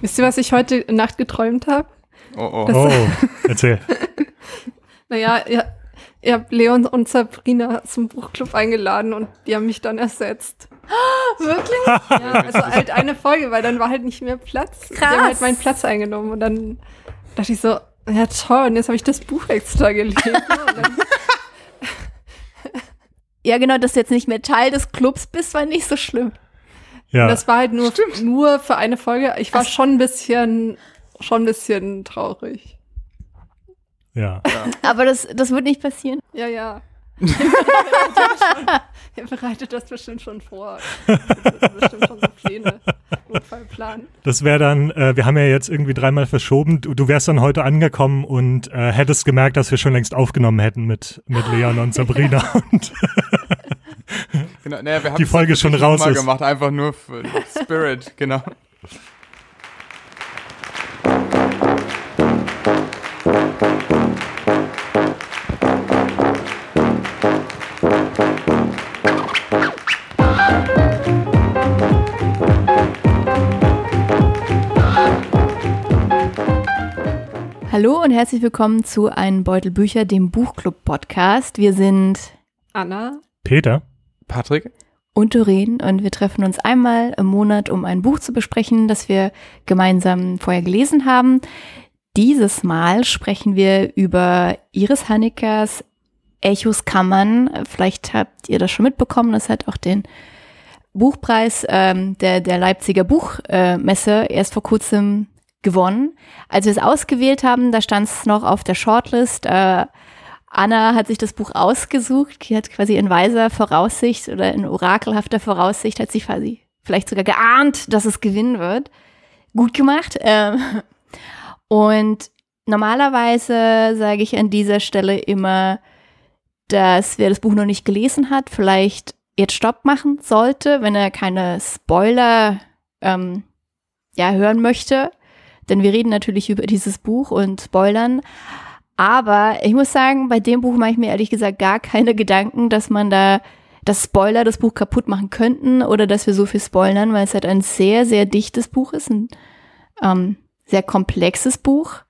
Wisst ihr, was ich heute Nacht geträumt habe? Oh, oh. Das- Oh, erzähl. Naja, ihr, ihr habt Leon und Sabrina zum Buchclub eingeladen und die haben mich dann ersetzt. Wirklich? Ja, also halt eine Folge, weil dann war halt nicht mehr Platz. Die haben halt meinen Platz eingenommen und dann dachte ich so, ja toll, und jetzt habe ich das Buch extra gelesen. Ja, genau, dass du jetzt nicht mehr Teil des Clubs bist, war nicht so schlimm. Ja, Das war halt nur, nur für eine Folge. Ich war Ach. schon ein bisschen, schon ein bisschen traurig. ja. Aber das, das wird nicht passieren. Ja, ja. Ihr bereitet das bestimmt schon vor. bestimmt schon so Pläne. Notfallplan. Das wäre dann, äh, wir haben ja jetzt irgendwie dreimal verschoben. Du, du wärst dann heute angekommen und äh, hättest gemerkt, dass wir schon längst aufgenommen hätten mit, mit Leon und Sabrina. und Genau, naja, wir haben Die Folge schon raus ist. gemacht, einfach nur für Spirit, genau. Hallo und herzlich willkommen zu Ein Beutel Bücher, dem Buchclub-Podcast. Wir sind Anna? Peter? Patrick? und Doreen und wir treffen uns einmal im Monat, um ein Buch zu besprechen, das wir gemeinsam vorher gelesen haben. Dieses Mal sprechen wir über Iris Haneckers Echos Kammern. Vielleicht habt ihr das schon mitbekommen. Das hat auch den Buchpreis ähm, der, der Leipziger Buchmesse erst vor kurzem gewonnen. Als wir es ausgewählt haben, da stand es noch auf der Shortlist. Äh, Anna hat sich das Buch ausgesucht, die hat quasi in weiser Voraussicht oder in orakelhafter Voraussicht hat sie quasi vielleicht sogar geahnt, dass es gewinnen wird. Gut gemacht. Ähm, und normalerweise sage ich an dieser Stelle immer, dass wer das Buch noch nicht gelesen hat, vielleicht jetzt Stopp machen sollte, wenn er keine Spoiler ähm, ja, hören möchte. Denn wir reden natürlich über dieses Buch und spoilern. Aber ich muss sagen, bei dem Buch mache ich mir ehrlich gesagt gar keine Gedanken, dass man da das Spoiler das Buch kaputt machen könnten oder dass wir so viel spoilern, weil es halt ein sehr, sehr dichtes Buch ist, ein ähm, sehr komplexes Buch.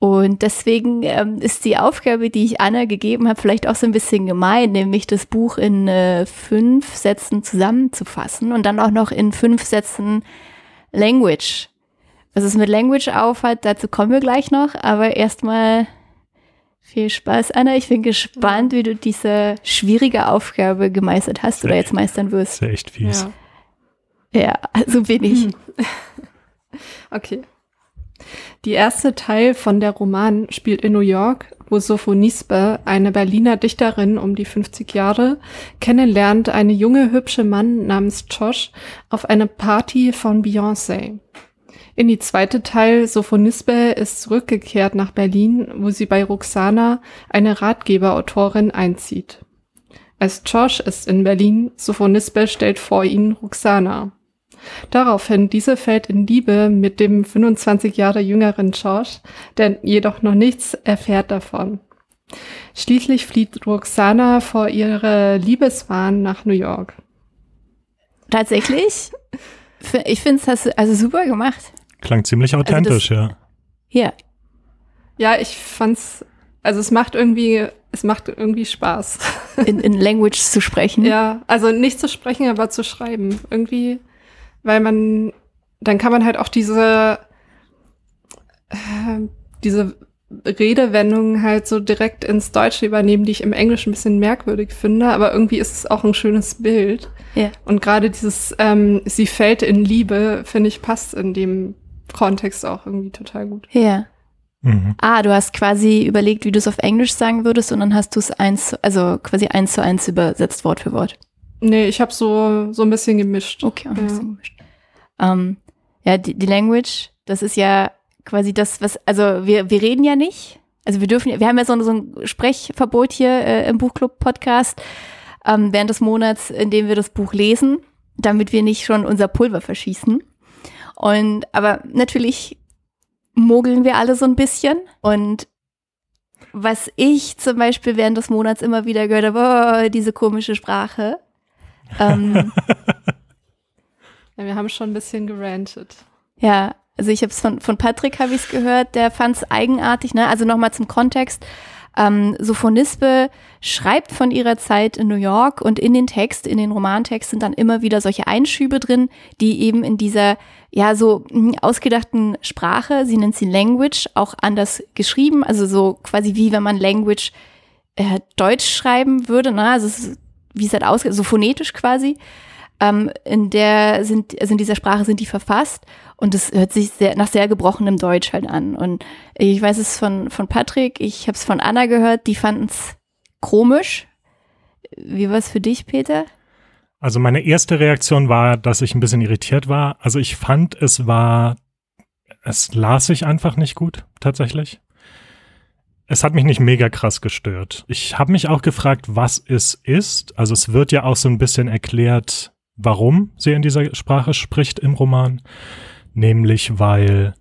Und deswegen ähm, ist die Aufgabe, die ich Anna gegeben habe, vielleicht auch so ein bisschen gemein, nämlich das Buch in äh, fünf Sätzen zusammenzufassen und dann auch noch in fünf Sätzen Language. Was es mit Language aufhat, dazu kommen wir gleich noch, aber erstmal viel Spaß, Anna. Ich bin gespannt, wie du diese schwierige Aufgabe gemeistert hast oder jetzt meistern Das wirst. ist ja echt fies. Ja. Ja, so bin ich. Okay. Die erste Teil von der Roman spielt in New York, wo Sophonisbe, eine Berliner Dichterin um die 50 Jahre, kennenlernt eine junge, hübsche Mann namens Josh auf einer Party von Beyoncé. In die zweite Teil Sophonisbe ist zurückgekehrt nach Berlin, wo sie bei Roxana, eine Ratgeberautorin, einzieht. Als Josh ist in Berlin, Sophonisbe stellt vor ihn Roxana. Daraufhin diese fällt in Liebe mit dem 25 Jahre jüngeren Josh, der jedoch noch nichts erfährt davon. Schließlich flieht Roxana vor ihre Liebeswahn nach New York. Tatsächlich? Ich finde es also super gemacht. Klang ziemlich Also das- authentisch, ja. Ja, Ja, ich fand's, also es macht irgendwie, es macht irgendwie Spaß. in, in Language zu sprechen. Ja, also nicht zu sprechen, aber zu schreiben. Irgendwie, weil man, dann kann man halt auch diese, äh, diese Redewendungen halt so direkt ins Deutsche übernehmen, die ich im Englischen ein bisschen merkwürdig finde, aber irgendwie ist es auch ein schönes Bild. Ja. Und gerade dieses, ähm, sie fällt in Liebe, finde ich, passt in dem Kontext auch irgendwie total gut. Ja. Mhm. Ah, du hast quasi überlegt, wie du es auf Englisch sagen würdest und dann hast du es eins, also quasi eins zu eins übersetzt, Wort für Wort. Nee, ich habe so, so ein bisschen gemischt. Okay, auch ein Ja. bisschen gemischt. Ähm, ja, die, die Language, das ist ja quasi das, was, also wir, wir reden ja nicht. Also wir dürfen, ja- wir haben ja so, so ein Sprechverbot hier äh, im Buchclub-Podcast ähm, während des Monats, in dem wir das Buch lesen, damit wir nicht schon unser Pulver verschießen. Und aber natürlich mogeln wir alle so ein bisschen. Und was ich zum Beispiel während des Monats immer wieder gehört habe, oh, diese komische Sprache. Ähm, Ja, wir haben schon ein bisschen gerantet. Ja, Also ich habe es von, von Patrick habe ich es gehört, der fand es eigenartig. Ne? Also nochmal zum Kontext. Ähm, Sophonisbe schreibt von ihrer Zeit in New York und in den Text, in den Romantext sind dann immer wieder solche Einschübe drin, die eben in dieser ja so hm, ausgedachten Sprache, sie nennt sie Language, auch anders geschrieben, also so quasi wie wenn man Language äh, Deutsch schreiben würde, ne? also es ist, wie es halt ausgeht, so phonetisch quasi. Ähm, in der sind, also in dieser Sprache sind die verfasst und es hört sich sehr, nach sehr gebrochenem Deutsch halt an. Und ich weiß es von, von Patrick, ich habe es von Anna gehört, die fanden es komisch. Wie war es für dich, Peter? Also meine erste Reaktion war, dass ich ein bisschen irritiert war. Also ich fand, es war, es las sich einfach nicht gut, tatsächlich. Es hat mich nicht mega krass gestört. Ich habe mich auch gefragt, was es ist. Also es wird ja auch so ein bisschen erklärt, warum sie in dieser Sprache spricht im Roman. Nämlich weil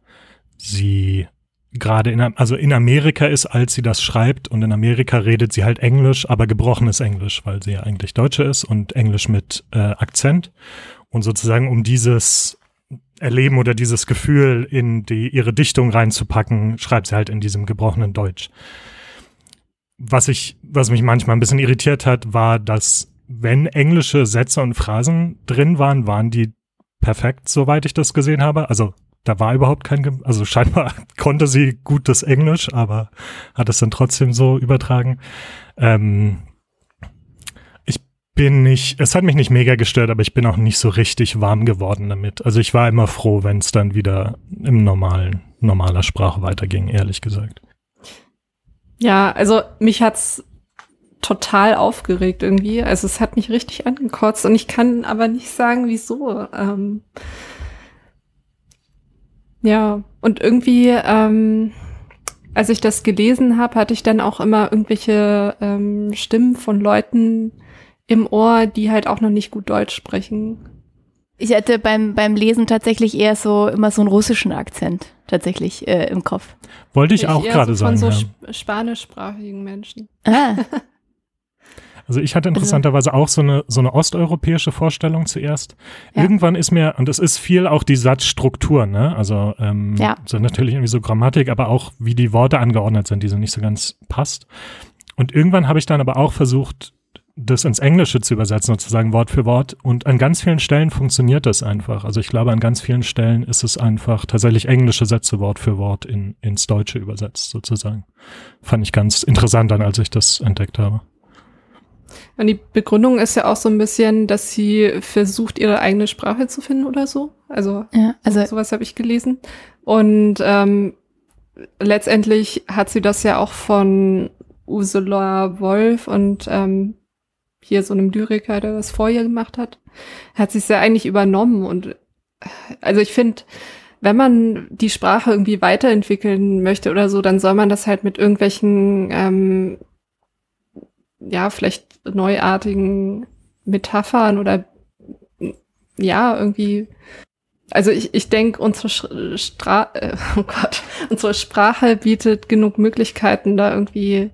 sie gerade in, also in Amerika ist, als sie das schreibt. Und in Amerika redet sie halt Englisch, aber gebrochenes Englisch, weil sie ja eigentlich Deutsche ist und Englisch mit äh, Akzent. Und sozusagen um dieses Erleben oder dieses Gefühl in die ihre Dichtung reinzupacken, schreibt sie halt in diesem gebrochenen Deutsch. Was ich, was mich manchmal ein bisschen irritiert hat, war, dass wenn englische Sätze und Phrasen drin waren, waren die perfekt, soweit ich das gesehen habe. Also da war überhaupt kein, also scheinbar konnte sie gutes Englisch, aber hat es dann trotzdem so übertragen. Ähm, ich bin nicht, es hat mich nicht mega gestört, aber ich bin auch nicht so richtig warm geworden damit. Also ich war immer froh, wenn es dann wieder im normalen, normaler Sprache weiterging, ehrlich gesagt. Ja, also mich hat's total aufgeregt irgendwie. Also es hat mich richtig angekotzt und ich kann aber nicht sagen, wieso. Ähm ja, und irgendwie, ähm, als ich das gelesen habe, hatte ich dann auch immer irgendwelche ähm, Stimmen von Leuten im Ohr, die halt auch noch nicht gut Deutsch sprechen. Ich hatte beim, beim Lesen tatsächlich eher so immer so einen russischen Akzent tatsächlich äh, im Kopf. Wollte ich, ich auch gerade so sagen. Von so ja. spanischsprachigen Menschen. Ah. Also ich hatte interessanterweise auch so eine, so eine osteuropäische Vorstellung zuerst. Ja. Irgendwann ist mir, und es ist viel auch die Satzstruktur, ne? Also ähm, Ja. so natürlich irgendwie so Grammatik, aber auch wie die Worte angeordnet sind, die so nicht so ganz passt. Und irgendwann habe ich dann aber auch versucht, das ins Englische zu übersetzen, sozusagen Wort für Wort. Und an ganz vielen Stellen funktioniert das einfach. Also ich glaube, an ganz vielen Stellen ist es einfach tatsächlich englische Sätze Wort für Wort in, ins Deutsche übersetzt, sozusagen. Fand ich ganz interessant dann, als ich das entdeckt habe. Und die Begründung ist ja auch so ein bisschen, dass sie versucht, ihre eigene Sprache zu finden oder so. Also, Ja, also sowas habe ich gelesen. Und ähm, letztendlich hat sie das ja auch von Ursula Wolf und ähm, hier so einem Lyriker, der das vor ihr gemacht hat, hat sie es ja eigentlich übernommen. Und also ich finde, wenn man die Sprache irgendwie weiterentwickeln möchte oder so, dann soll man das halt mit irgendwelchen, ähm, ja, vielleicht neuartigen Metaphern oder ja, irgendwie. Also ich, ich denke, unsere Stra äh, oh Gott, unsere Sprache bietet genug Möglichkeiten, da irgendwie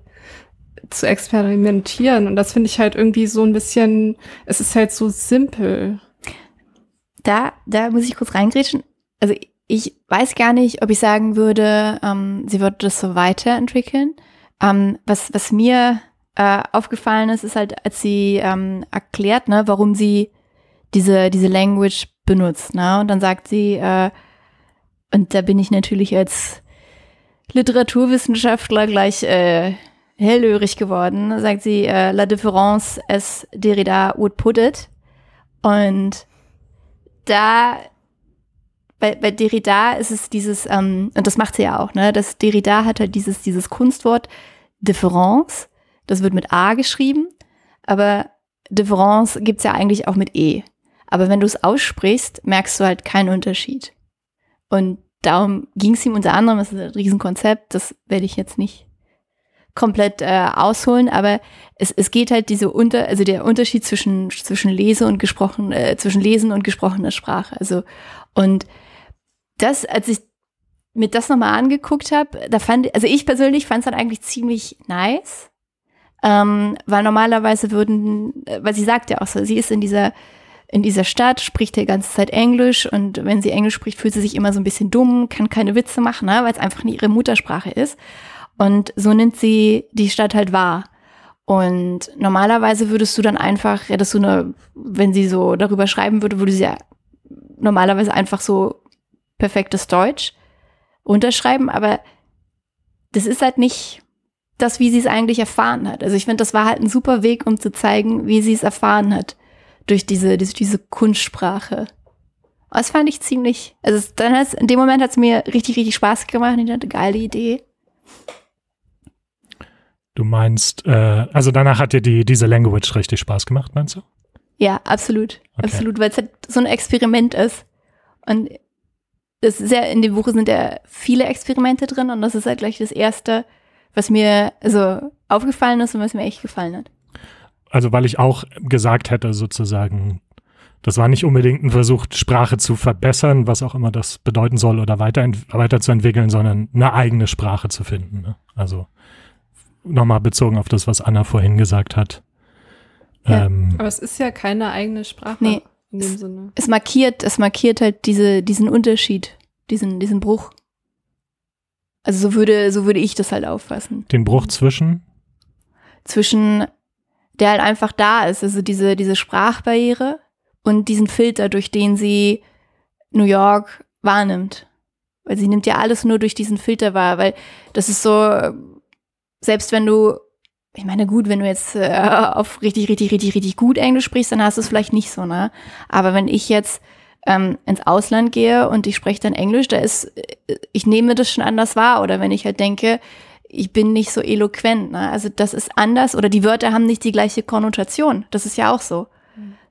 zu experimentieren. Und das finde ich halt irgendwie so ein bisschen, es ist halt so simpel. da, da muss ich kurz reingrätschen. Also ich weiß gar nicht, ob ich sagen würde, ähm, sie würde das so weiterentwickeln. Ähm, was, was mir äh, aufgefallen ist, ist halt, als sie ähm, erklärt, ne, warum sie diese, diese Language benutzt. Ne? Und dann sagt sie, äh, und da bin ich natürlich als Literaturwissenschaftler gleich äh, hellhörig geworden, sagt sie, äh, la différence as Derrida would put it. Und da bei, bei Derrida ist es dieses, ähm, und das macht sie ja auch, ne, dass Derrida hat halt dieses, dieses Kunstwort Difference, das wird mit A geschrieben, aber Difference gibt's ja eigentlich auch mit E. Aber wenn du es aussprichst, merkst du halt keinen Unterschied. Und darum ging es ihm unter anderem, das ist ein Riesenkonzept, das werde ich jetzt nicht komplett äh, ausholen, aber es, es geht halt diese Unter, also der Unterschied zwischen, zwischen Lese und gesprochen, äh, zwischen Lesen und gesprochener Sprache. Also, und das, als ich mir das nochmal angeguckt habe, da fand, also ich persönlich fand es dann eigentlich ziemlich nice. Ähm, weil normalerweise würden, äh, weil sie sagt ja auch so, sie ist in dieser in dieser Stadt, spricht die ganze Zeit Englisch und wenn sie Englisch spricht, fühlt sie sich immer so ein bisschen dumm, kann keine Witze machen, ne, weil es einfach nicht ihre Muttersprache ist. Und so nimmt sie die Stadt halt wahr. Und normalerweise würdest du dann einfach, hättest du eine, wenn sie so darüber schreiben würde, würde sie ja normalerweise einfach so perfektes Deutsch unterschreiben, aber das ist halt nicht das, wie sie es eigentlich erfahren hat. Also ich finde, das war halt ein super Weg, um zu zeigen, wie sie es erfahren hat durch diese, diese, diese Kunstsprache. Das fand ich ziemlich, also dann hat's, in dem Moment hat es mir richtig, richtig Spaß gemacht. Ich hatte geile Idee. Du meinst, äh, also danach hat dir die, diese Language richtig Spaß gemacht, meinst du? Ja, absolut. Okay. Absolut, weil es halt so ein Experiment ist. Und es ist ja, in dem Buch sind ja viele Experimente drin und das ist halt gleich das erste, was mir also aufgefallen ist und was mir echt gefallen hat. Also weil ich auch gesagt hätte, sozusagen, das war nicht unbedingt ein Versuch, Sprache zu verbessern, was auch immer das bedeuten soll, oder weiter, weiterzuentwickeln, sondern eine eigene Sprache zu finden. Ne? Also nochmal bezogen auf das, was Anna vorhin gesagt hat. Ja. Ähm, Aber es ist ja keine eigene Sprache Nee. in dem Sinne. Es markiert, es markiert halt diese, diesen Unterschied, diesen, diesen Bruch. Also so würde, so würde ich das halt auffassen. den Bruch zwischen, Zwischen, der halt einfach da ist, also diese, diese Sprachbarriere und diesen Filter, durch den sie New York wahrnimmt. Weil sie nimmt ja alles nur durch diesen Filter wahr, weil das ist so, selbst wenn du, ich meine, gut, wenn du jetzt äh, auf richtig, richtig, richtig, richtig gut Englisch sprichst, dann hast du es vielleicht nicht so, ne? Aber wenn ich jetzt ähm, ins Ausland gehe und ich spreche dann Englisch, da ist, äh, ich nehme das schon anders wahr. Oder wenn ich halt denke, ich bin nicht so eloquent, ne? Also das ist anders oder die Wörter haben nicht die gleiche Konnotation. Das ist ja auch so.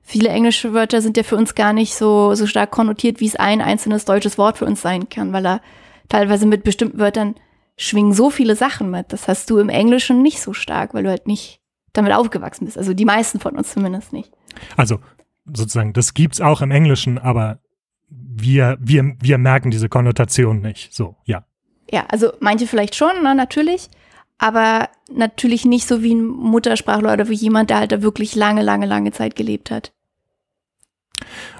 Viele englische Wörter sind ja für uns gar nicht so, so stark konnotiert, wie es ein einzelnes deutsches Wort für uns sein kann, weil er teilweise mit bestimmten Wörtern schwingen so viele Sachen mit. Das hast du im Englischen nicht so stark, weil du halt nicht damit aufgewachsen bist. Also die meisten von uns zumindest nicht. also sozusagen, das gibt's auch im Englischen, aber wir, wir, wir merken diese Konnotation nicht. So, ja. Ja, also manche vielleicht schon, na, natürlich, aber natürlich nicht so wie ein Muttersprachler oder wie jemand, der halt da wirklich lange, lange, lange Zeit gelebt hat.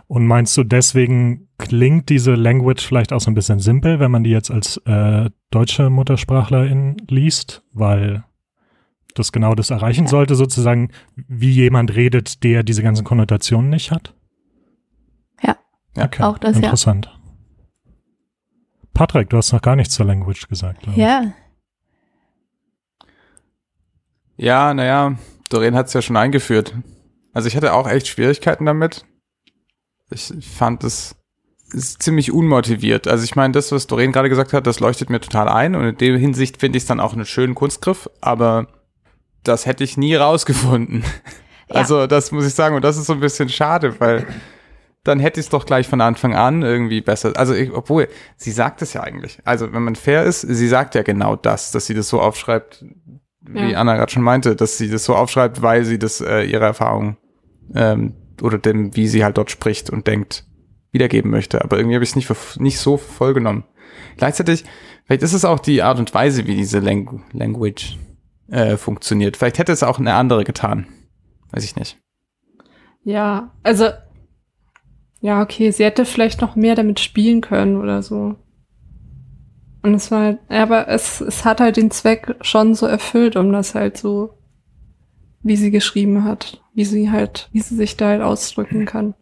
Und meinst du, deswegen klingt diese Language vielleicht auch so ein bisschen simpel, wenn man die jetzt als äh, deutsche Muttersprachlerin liest, weil das genau das erreichen Ja. sollte, sozusagen, wie jemand redet, der diese ganzen Konnotationen nicht hat? Ja. Ja. okay. Auch das, ja. Interessant. Patrick, du hast noch gar nichts zur Language gesagt. ich. Ja, Ja, naja, Doreen hat es ja schon eingeführt. Also ich hatte auch echt Schwierigkeiten damit. Ich fand es ist ziemlich unmotiviert. Also ich meine, das, was Doreen gerade gesagt hat, das leuchtet mir total ein und in der Hinsicht finde ich es dann auch einen schönen Kunstgriff, aber das hätte ich nie rausgefunden. Ja. Also das muss ich sagen und das ist so ein bisschen schade, weil dann hätte ich es doch gleich von Anfang an irgendwie besser. Also ich, obwohl, sie sagt es ja eigentlich. Also wenn man fair ist, sie sagt ja genau das, dass sie das so aufschreibt, wie Ja. Anna gerade schon meinte, dass sie das so aufschreibt, weil sie das äh, ihre Erfahrung ähm, oder dem, wie sie halt dort spricht und denkt, wiedergeben möchte. Aber irgendwie habe ich es nicht, nicht so vollgenommen. Gleichzeitig, vielleicht ist es auch die Art und Weise, wie diese Lang Language äh, funktioniert. Vielleicht hätte es auch eine andere getan. Weiß ich nicht. Ja, also, ja, okay, sie hätte vielleicht noch mehr damit spielen können oder so. Und es war halt, ja, aber es, es hat halt den Zweck schon so erfüllt, um das halt so, wie sie geschrieben hat, wie sie halt, wie sie sich da halt ausdrücken kann.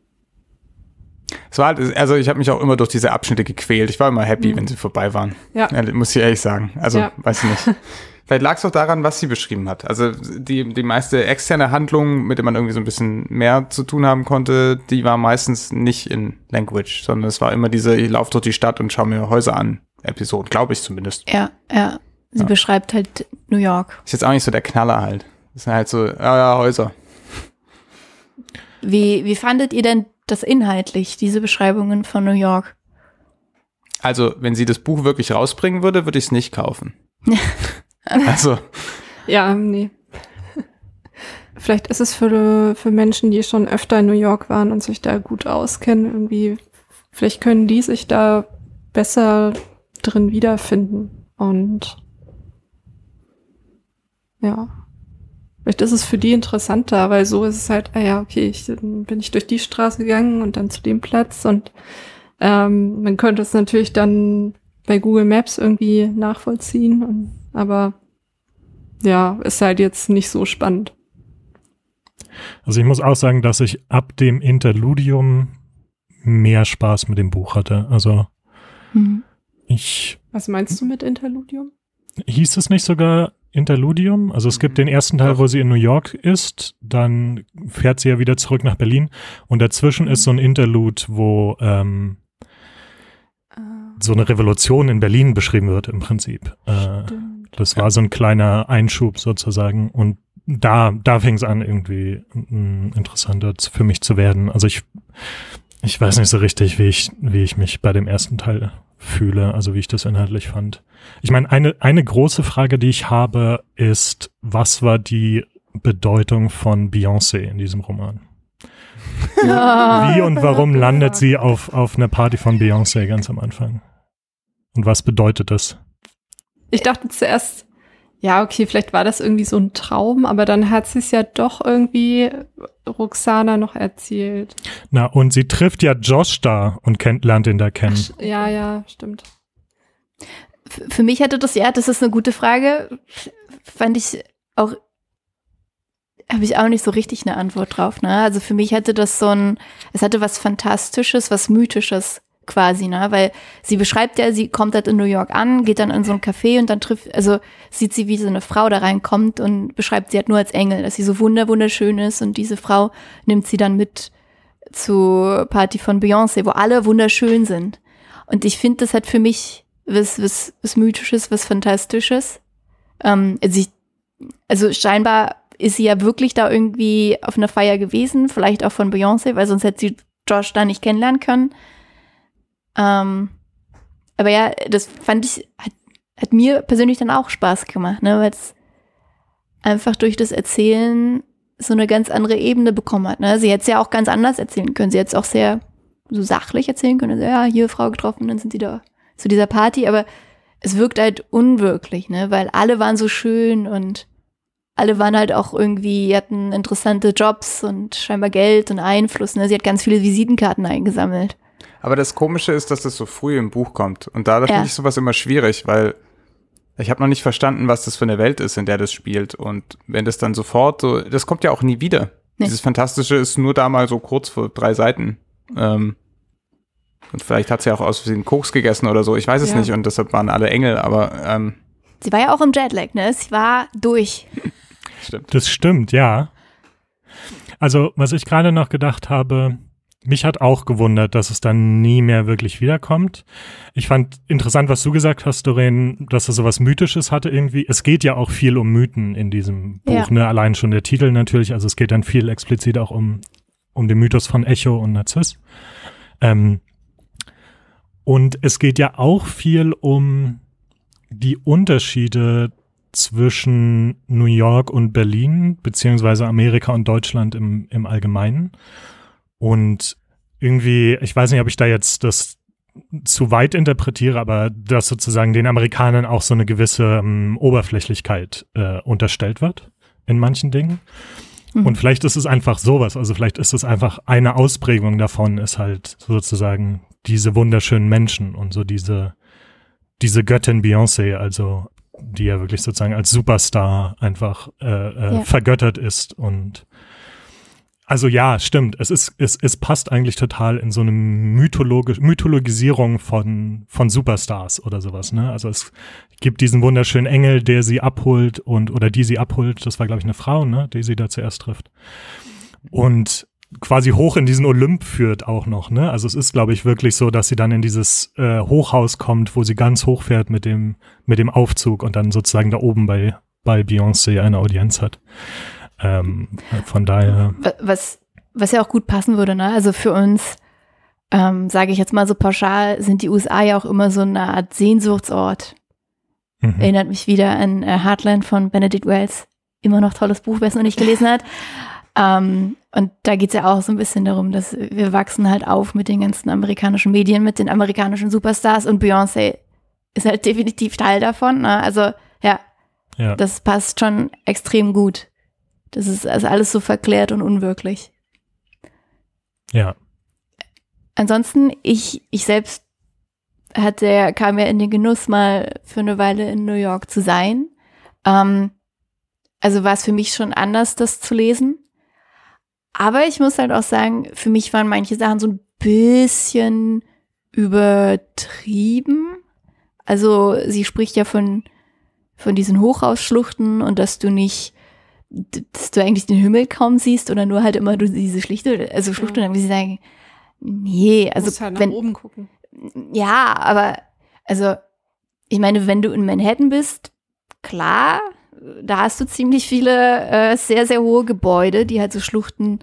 Es war halt, also ich habe mich auch immer durch diese Abschnitte gequält. Ich war immer happy, Mhm. wenn sie vorbei waren. Ja. Ja, muss ich ehrlich sagen. Also, Ja. weiß ich nicht. Vielleicht lag es auch daran, was sie beschrieben hat. Also die, die meiste externe Handlung, mit der man irgendwie so ein bisschen mehr zu tun haben konnte, die war meistens nicht in Language, sondern es war immer diese, ich laufe durch die Stadt und schaue mir Häuser an, Episoden, glaube ich zumindest. ja, ja. Sie Ja. beschreibt halt New York. Ist jetzt auch nicht so der Knaller halt. Das sind halt so, ja, ja, Häuser. Wie, wie fandet ihr denn das inhaltlich, diese Beschreibungen von New York? Also, wenn sie das Buch wirklich rausbringen würde, würde ich es nicht kaufen. also, Ja, nee. Vielleicht ist es für, für Menschen, die schon öfter in New York waren und sich da gut auskennen, irgendwie, vielleicht können die sich da besser drin wiederfinden. Und ja. Vielleicht ist es für die interessanter, weil so ist es halt, ah ja, okay, ich, bin ich durch die Straße gegangen und dann zu dem Platz und ähm, man könnte es natürlich dann bei Google Maps irgendwie nachvollziehen, und, aber ja, ist halt jetzt nicht so spannend. Also ich muss auch sagen, dass ich ab dem Interludium mehr Spaß mit dem Buch hatte. Also Mhm. ich Was meinst du mit Interludium? hieß es nicht sogar Interludium? Also es gibt den ersten Teil, Doch. wo sie in New York ist, dann fährt sie ja wieder zurück nach Berlin und dazwischen ist so ein Interlude, wo ähm, so eine Revolution in Berlin beschrieben wird im Prinzip. Äh, Das war so ein kleiner Einschub sozusagen und da, da fing es an, irgendwie mm, interessanter für mich zu werden. Also ich, ich weiß nicht so richtig, wie ich, wie ich mich bei dem ersten Teil fühle, also wie ich das inhaltlich fand. Ich meine, eine, eine große Frage, die ich habe, ist, was war die Bedeutung von Beyoncé in diesem Roman? Wie und warum landet sie auf, auf einer Party von Beyoncé ganz am Anfang? Und was bedeutet das? Ich dachte zuerst, ja, okay, vielleicht war das irgendwie so ein Traum, aber dann hat sie es ja doch irgendwie Roxana noch erzählt. Na, und sie trifft ja Josh da und kennt, lernt ihn da kennen. Ach, ja, ja, stimmt. F- Für mich hätte das, ja, das ist eine gute Frage. Fand ich auch, habe ich auch nicht so richtig eine Antwort drauf. Ne? Also für mich hätte das so ein, es hatte was Fantastisches, was Mythisches quasi, ne? Weil sie beschreibt ja, sie kommt halt in New York an, geht dann in so ein Café und dann trifft, also sieht sie, wie so eine Frau da reinkommt und beschreibt sie halt nur als Engel, dass sie so wunder wunderschön ist und diese Frau nimmt sie dann mit zur Party von Beyoncé, wo alle wunderschön sind. Und ich finde, das hat für mich was, was, was Mythisches, was Fantastisches. Ähm, also, ich, also scheinbar ist sie ja wirklich da irgendwie auf einer Feier gewesen, vielleicht auch von Beyoncé, weil sonst hätte sie Josh da nicht kennenlernen können. Ähm, aber ja, das fand ich, hat, hat mir persönlich dann auch Spaß gemacht, ne, weil es einfach durch das Erzählen so eine ganz andere Ebene bekommen hat. Ne? Sie hätte es ja auch ganz anders erzählen können. Sie hätte es auch sehr so sachlich erzählen können. Also, ja, hier Frau getroffen, dann sind sie da zu dieser Party, aber es wirkt halt unwirklich, ne? Weil alle waren so schön und alle waren halt auch irgendwie, hatten interessante Jobs und scheinbar Geld und Einfluss. Ne? Sie hat ganz viele Visitenkarten eingesammelt. Aber das Komische ist, dass das so früh im Buch kommt. Und da Ja. finde ich sowas immer schwierig, weil ich habe noch nicht verstanden, was das für eine Welt ist, in der das spielt. Und wenn das dann sofort so, das kommt ja auch nie wieder. Nee. Dieses Fantastische ist nur da mal so kurz vor drei Seiten. Ähm, und vielleicht hat sie auch aus Versehen Koks gegessen oder so. Ich weiß es Ja. nicht. Und deshalb waren alle Engel, aber ähm, Sie war ja auch im Jetlag, ne? Sie war durch. stimmt. Das stimmt, ja. Also, was ich gerade noch gedacht habe, mich hat auch gewundert, dass es dann nie mehr wirklich wiederkommt. Ich fand interessant, was du gesagt hast, Doreen, dass es sowas Mythisches hatte irgendwie. Es geht ja auch viel um Mythen in diesem Buch, Ja. ne? Allein schon der Titel natürlich. Also es geht dann viel explizit auch um, um den Mythos von Echo und Narziss. Ähm, und es geht ja auch viel um die Unterschiede zwischen New York und Berlin, beziehungsweise Amerika und Deutschland im, im Allgemeinen. Und irgendwie, ich weiß nicht, ob ich da jetzt das zu weit interpretiere, aber dass sozusagen den Amerikanern auch so eine gewisse ähm, Oberflächlichkeit äh, unterstellt wird in manchen Dingen. Mhm. Und vielleicht ist es einfach sowas, also vielleicht ist es einfach eine Ausprägung davon, ist halt sozusagen diese wunderschönen Menschen und so diese, diese Göttin Beyoncé, also die ja wirklich sozusagen als Superstar einfach äh, äh, Ja. vergöttert ist und also ja, stimmt. Es ist, es, es passt eigentlich total in so eine Mythologi Mythologisierung von, von Superstars oder sowas, ne? Also es gibt diesen wunderschönen Engel, der sie abholt und, oder die sie abholt. Das war, glaube ich, eine Frau, ne? Die sie da zuerst trifft. Und quasi hoch in diesen Olymp führt auch noch, ne? Also es ist, glaube ich, wirklich so, dass sie dann in dieses äh, Hochhaus kommt, wo sie ganz hoch fährt mit dem, mit dem Aufzug und dann sozusagen da oben bei, bei Beyoncé eine Audienz hat. Ähm, von daher. Wa- Was, was ja auch gut passen würde, ne? Also für uns, ähm, sage ich jetzt mal so pauschal, sind die USA ja auch immer so eine Art Sehnsuchtsort. Mhm. Erinnert mich wieder an äh, Heartland von Benedict Wells. Immer noch tolles Buch, wer es noch nicht gelesen hat. Ähm, und da geht es ja auch so ein bisschen darum, dass wir wachsen halt auf mit den ganzen amerikanischen Medien, mit den amerikanischen Superstars und Beyoncé ist halt definitiv Teil davon. Ne? Also ja, Ja. das passt schon extrem gut Das ist also alles so verklärt und unwirklich. Ja. Ansonsten, ich, ich selbst hatte, kam ja in den Genuss, mal für eine Weile in New York zu sein. Ähm, also war es für mich schon anders, das zu lesen. Aber ich muss halt auch sagen, für mich waren manche Sachen so ein bisschen übertrieben. Also sie spricht ja von, von diesen Hochhausschluchten und dass du nicht, dass du eigentlich den Himmel kaum siehst oder nur halt immer du diese Schlichte, also Schlucht ja. und dann sie sagen, nee, also Muss halt wenn, nach oben gucken. ja, aber also ich meine, wenn du in Manhattan bist, klar, da hast du ziemlich viele äh, sehr, sehr hohe Gebäude, die halt so Schluchten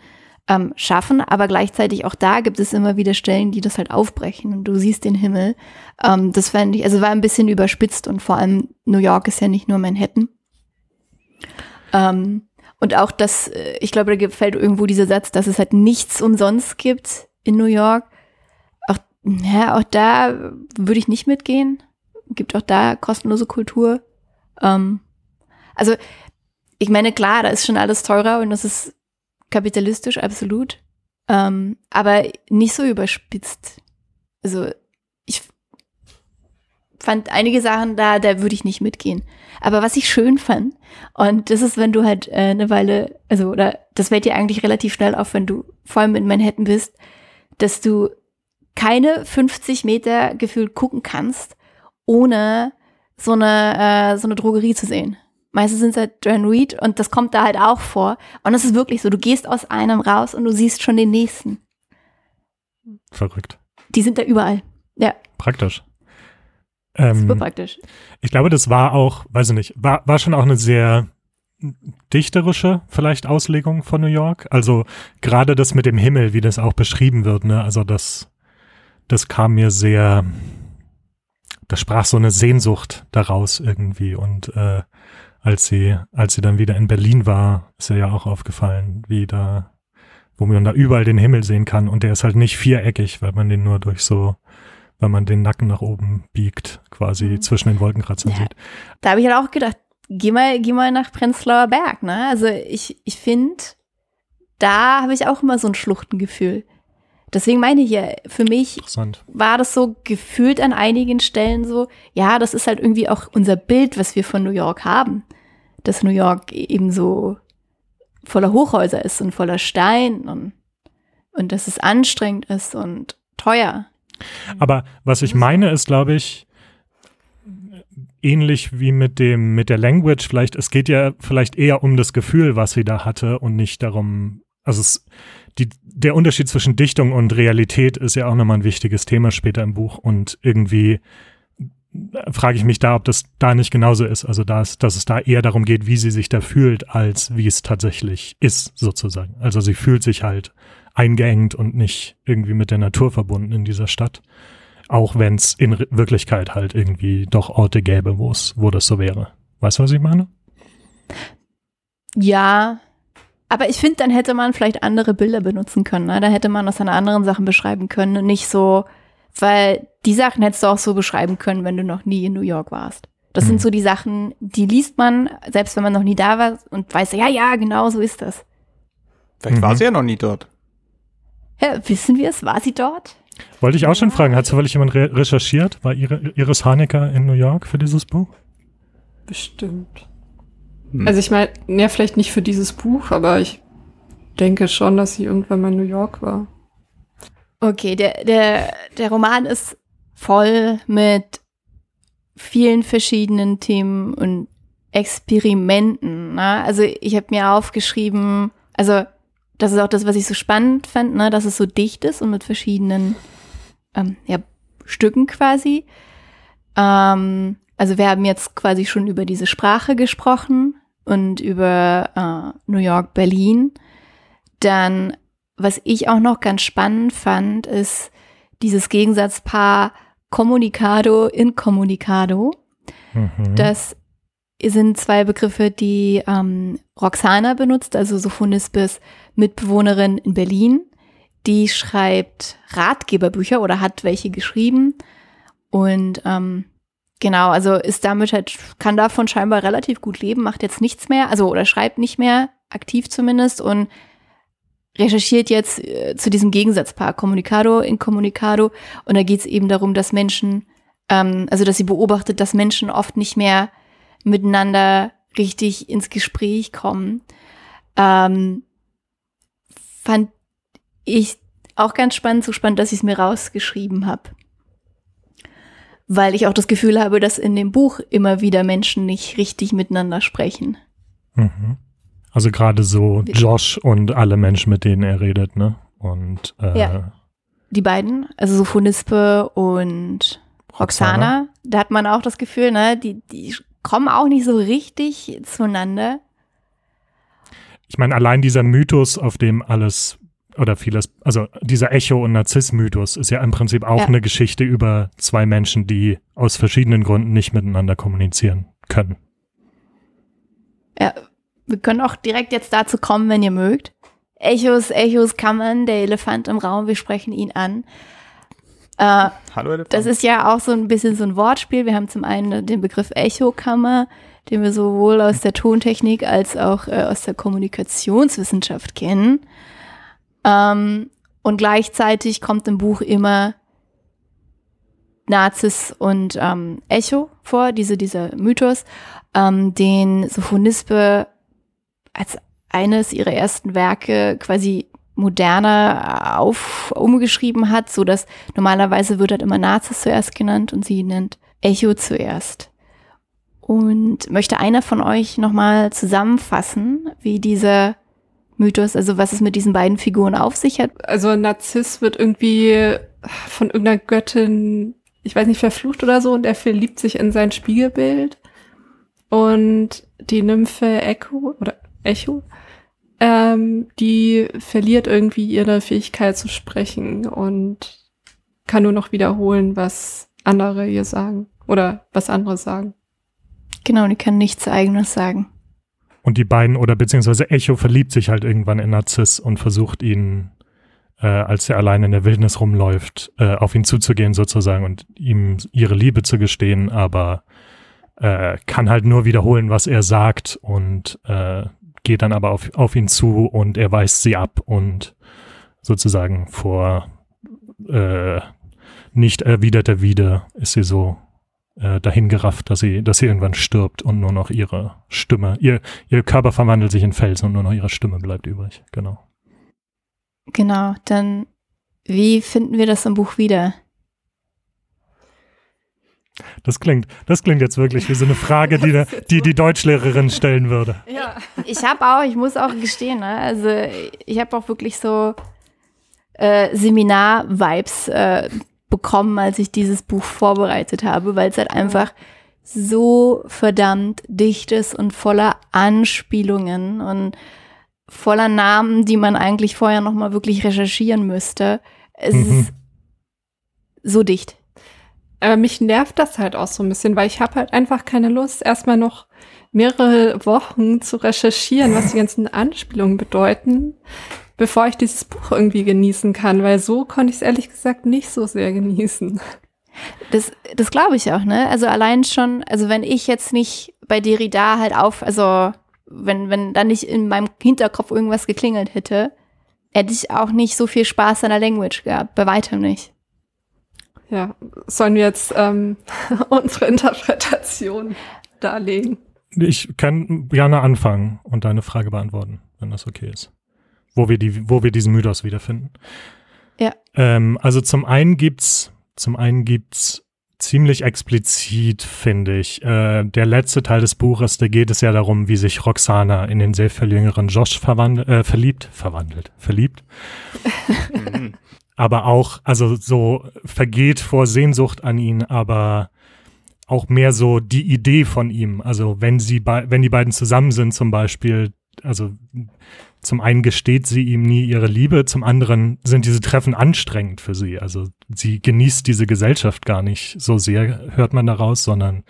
ähm, schaffen, aber gleichzeitig auch da gibt es immer wieder Stellen, die das halt aufbrechen und du siehst den Himmel. Ähm, das fand ich, also war ein bisschen überspitzt und vor allem New York ist ja nicht nur Manhattan. Ähm, und auch das, äh, ich glaube, da gefällt irgendwo dieser Satz, dass es halt nichts umsonst gibt in New York. Auch, ja, auch da würde ich nicht mitgehen. Gibt auch da kostenlose Kultur. Ähm, also, ich meine, klar, da ist schon alles teurer und das ist kapitalistisch, absolut. Ähm, aber nicht so überspitzt. Also, ich fand einige Sachen da, da würde ich nicht mitgehen. Aber was ich schön fand, und das ist, wenn du halt äh, eine Weile, also, oder das fällt dir eigentlich relativ schnell auf, wenn du vor allem in Manhattan bist, dass du keine 50 Meter gefühlt gucken kannst, ohne so eine, äh, so eine Drogerie zu sehen. Meistens sind es halt Joanne Reed und das kommt da halt auch vor. Und das ist wirklich so, du gehst aus einem raus und du siehst schon den nächsten. Verrückt. Die sind da überall. Ja. Praktisch. Ähm, Super praktisch. Ich glaube, das war auch, weiß ich nicht, war, war schon auch eine sehr dichterische vielleicht Auslegung von New York. Also gerade das mit dem Himmel, wie das auch beschrieben wird, ne? Also das, das kam mir sehr, das sprach so eine Sehnsucht daraus irgendwie und äh, als sie, als sie dann wieder in Berlin war, ist ihr ja auch aufgefallen, wie da, wo man da überall den Himmel sehen kann und der ist halt nicht viereckig, weil man den nur durch so, weil man den Nacken nach oben biegt, quasi mhm. zwischen den Wolkenkratzern ja. sieht. Da habe ich halt auch gedacht, geh mal, geh mal nach Prenzlauer Berg, ne? Also ich, ich finde, da habe ich auch immer so ein Schluchtengefühl. Deswegen meine ich ja, für mich war das so gefühlt an einigen Stellen so, ja, das ist halt irgendwie auch unser Bild, was wir von New York haben. Dass New York eben so voller Hochhäuser ist und voller Stein und, und dass es anstrengend ist und teuer. Aber was ich meine ist, glaube ich, ähnlich wie mit dem, mit der Language, vielleicht, es geht ja vielleicht eher um das Gefühl, was sie da hatte und nicht darum, also es, die, der Unterschied zwischen Dichtung und Realität ist ja auch nochmal ein wichtiges Thema später im Buch und irgendwie frage ich mich da, ob das da nicht genauso ist. Also dass, dass es da eher darum geht, wie sie sich da fühlt, als wie es tatsächlich ist, sozusagen. Also sie fühlt sich halt eingeengt und nicht irgendwie mit der Natur verbunden in dieser Stadt. Auch wenn es in Wirklichkeit halt irgendwie doch Orte gäbe, wo es, wo das so wäre. Weißt du, was ich meine? Ja, aber ich finde, dann hätte man vielleicht andere Bilder benutzen können. Ne? Da hätte man das an anderen Sachen beschreiben können und nicht so, weil die Sachen hättest du auch so beschreiben können, wenn du noch nie in New York warst. Das mhm. sind so die Sachen, die liest man, selbst wenn man noch nie da war und weiß, ja, ja, genau so ist das. Vielleicht mhm. war sie ja noch nie dort. Ja, wissen wir es? War sie dort? Wollte ich auch schon fragen, hat zufällig jemand re recherchiert? War Iris Hanecker in New York für dieses Buch? Bestimmt. Hm. Also ich meine, ja, vielleicht nicht für dieses Buch, aber ich denke schon, dass sie irgendwann mal in New York war. Okay, der, der, der Roman ist voll mit vielen verschiedenen Themen und Experimenten. Ne? Also ich habe mir aufgeschrieben, also das ist auch das, was ich so spannend fand, ne? dass es so dicht ist und mit verschiedenen ähm, ja, Stücken quasi. Ähm, also wir haben jetzt quasi schon über diese Sprache gesprochen und über äh, New York, Berlin. Dann, was ich auch noch ganz spannend fand, ist dieses Gegensatzpaar Communicado Incommunicado. Mhm. Das sind zwei Begriffe, die ähm, Roxana benutzt, also Sophonisbes Mitbewohnerin in Berlin. Die schreibt Ratgeberbücher oder hat welche geschrieben. Und ähm, Genau, also ist damit halt, kann davon scheinbar relativ gut leben, macht jetzt nichts mehr, also oder schreibt nicht mehr aktiv zumindest und recherchiert jetzt äh, zu diesem Gegensatzpaar Communicado in Communicado und da geht es eben darum, dass Menschen, ähm, also dass sie beobachtet, dass Menschen oft nicht mehr miteinander richtig ins Gespräch kommen. Ähm, fand ich auch ganz spannend, so spannend, dass ich es mir rausgeschrieben habe. Weil ich auch das Gefühl habe, dass in dem Buch immer wieder Menschen nicht richtig miteinander sprechen. Mhm. Also gerade so Josh und alle Menschen, mit denen er redet, ne? Und äh, ja. die beiden, also so Funispe und Roxana, Roxana, da hat man auch das Gefühl, ne, die, die kommen auch nicht so richtig zueinander. Ich meine, allein dieser Mythos, auf dem alles oder vieles, also dieser Echo- und Narziss-Mythos ist ja im Prinzip auch ja. eine Geschichte über zwei Menschen, die aus verschiedenen Gründen nicht miteinander kommunizieren können. Ja, wir können auch direkt jetzt dazu kommen, wenn ihr mögt. Echos, Echos, Kammern, der Elefant im Raum, wir sprechen ihn an. Äh, Hallo Elefant. Das ist ja auch so ein bisschen so ein Wortspiel. Wir haben zum einen den Begriff Echokammer, den wir sowohl aus der Tontechnik als auch äh, aus der Kommunikationswissenschaft kennen. Ähm, und gleichzeitig kommt im Buch immer Nazis und ähm, Echo vor, diese, dieser Mythos, ähm, den Sophonispe als eines ihrer ersten Werke quasi moderner auf, umgeschrieben hat, so dass normalerweise wird halt immer Nazis zuerst genannt und sie nennt Echo zuerst. Und möchte einer von euch nochmal zusammenfassen, wie dieser Mythos, also was es mit diesen beiden Figuren auf sich hat? Also Narziss wird irgendwie von irgendeiner Göttin, ich weiß nicht, verflucht oder so und er verliebt sich in sein Spiegelbild. Und die Nymphe Echo oder Echo, ähm, die verliert irgendwie ihre Fähigkeit zu sprechen und kann nur noch wiederholen, was andere ihr sagen oder was andere sagen. Genau, die kann nichts eigenes sagen. Und die beiden oder beziehungsweise Echo verliebt sich halt irgendwann in Narziss und versucht ihn, äh, als er allein in der Wildnis rumläuft, äh, auf ihn zuzugehen sozusagen und ihm ihre Liebe zu gestehen, aber äh, kann halt nur wiederholen, was er sagt und äh, geht dann aber auf, auf ihn zu und er weist sie ab und sozusagen vor äh, nicht erwiderter Wider ist sie so äh, dahingerafft, dass sie, dass sie irgendwann stirbt und nur noch ihre Stimme, ihr, ihr Körper verwandelt sich in Fels und nur noch ihre Stimme bleibt übrig. Genau. Genau, dann wie finden wir das im Buch wieder? Das klingt, das klingt jetzt wirklich wie so eine Frage, die die, die Deutschlehrerin stellen würde. Ja. Ich habe auch, ich muss auch gestehen, ne? also ich habe auch wirklich so äh, Seminar-Vibes äh, bekommen, als ich dieses Buch vorbereitet habe, weil es halt einfach so verdammt dicht ist und voller Anspielungen und voller Namen, die man eigentlich vorher noch mal wirklich recherchieren müsste. Es mhm. ist so dicht. Aber mich nervt das halt auch so ein bisschen, weil ich habe halt einfach keine Lust, erstmal noch mehrere Wochen zu recherchieren, was die ganzen Anspielungen bedeuten, bevor ich dieses Buch irgendwie genießen kann, weil so konnte ich es ehrlich gesagt nicht so sehr genießen. Das, das glaube ich auch, ne? Also allein schon, also wenn ich jetzt nicht bei Derrida halt auf, also wenn, wenn da nicht in meinem Hinterkopf irgendwas geklingelt hätte, hätte ich auch nicht so viel Spaß an der Language gehabt, bei weitem nicht. Ja, sollen wir jetzt ähm, unsere Interpretation darlegen? Ich kann gerne anfangen und deine Frage beantworten, wenn das okay ist. Wo wir, die, wo wir diesen Mythos wiederfinden. Ja. Ähm, also zum einen gibt's, zum einen gibt's ziemlich explizit, finde ich. Äh, der letzte Teil des Buches, da geht es ja darum, wie sich Roxana in den sehr viel jüngeren Josh verwandelt, äh, verliebt, verwandelt, verliebt. Aber auch, also so vergeht vor Sehnsucht an ihn, aber auch mehr so die Idee von ihm. Also wenn sie, wenn die beiden zusammen sind zum Beispiel, also zum einen gesteht sie ihm nie ihre Liebe, zum anderen sind diese Treffen anstrengend für sie. Also sie genießt diese Gesellschaft gar nicht so sehr, hört man daraus, sondern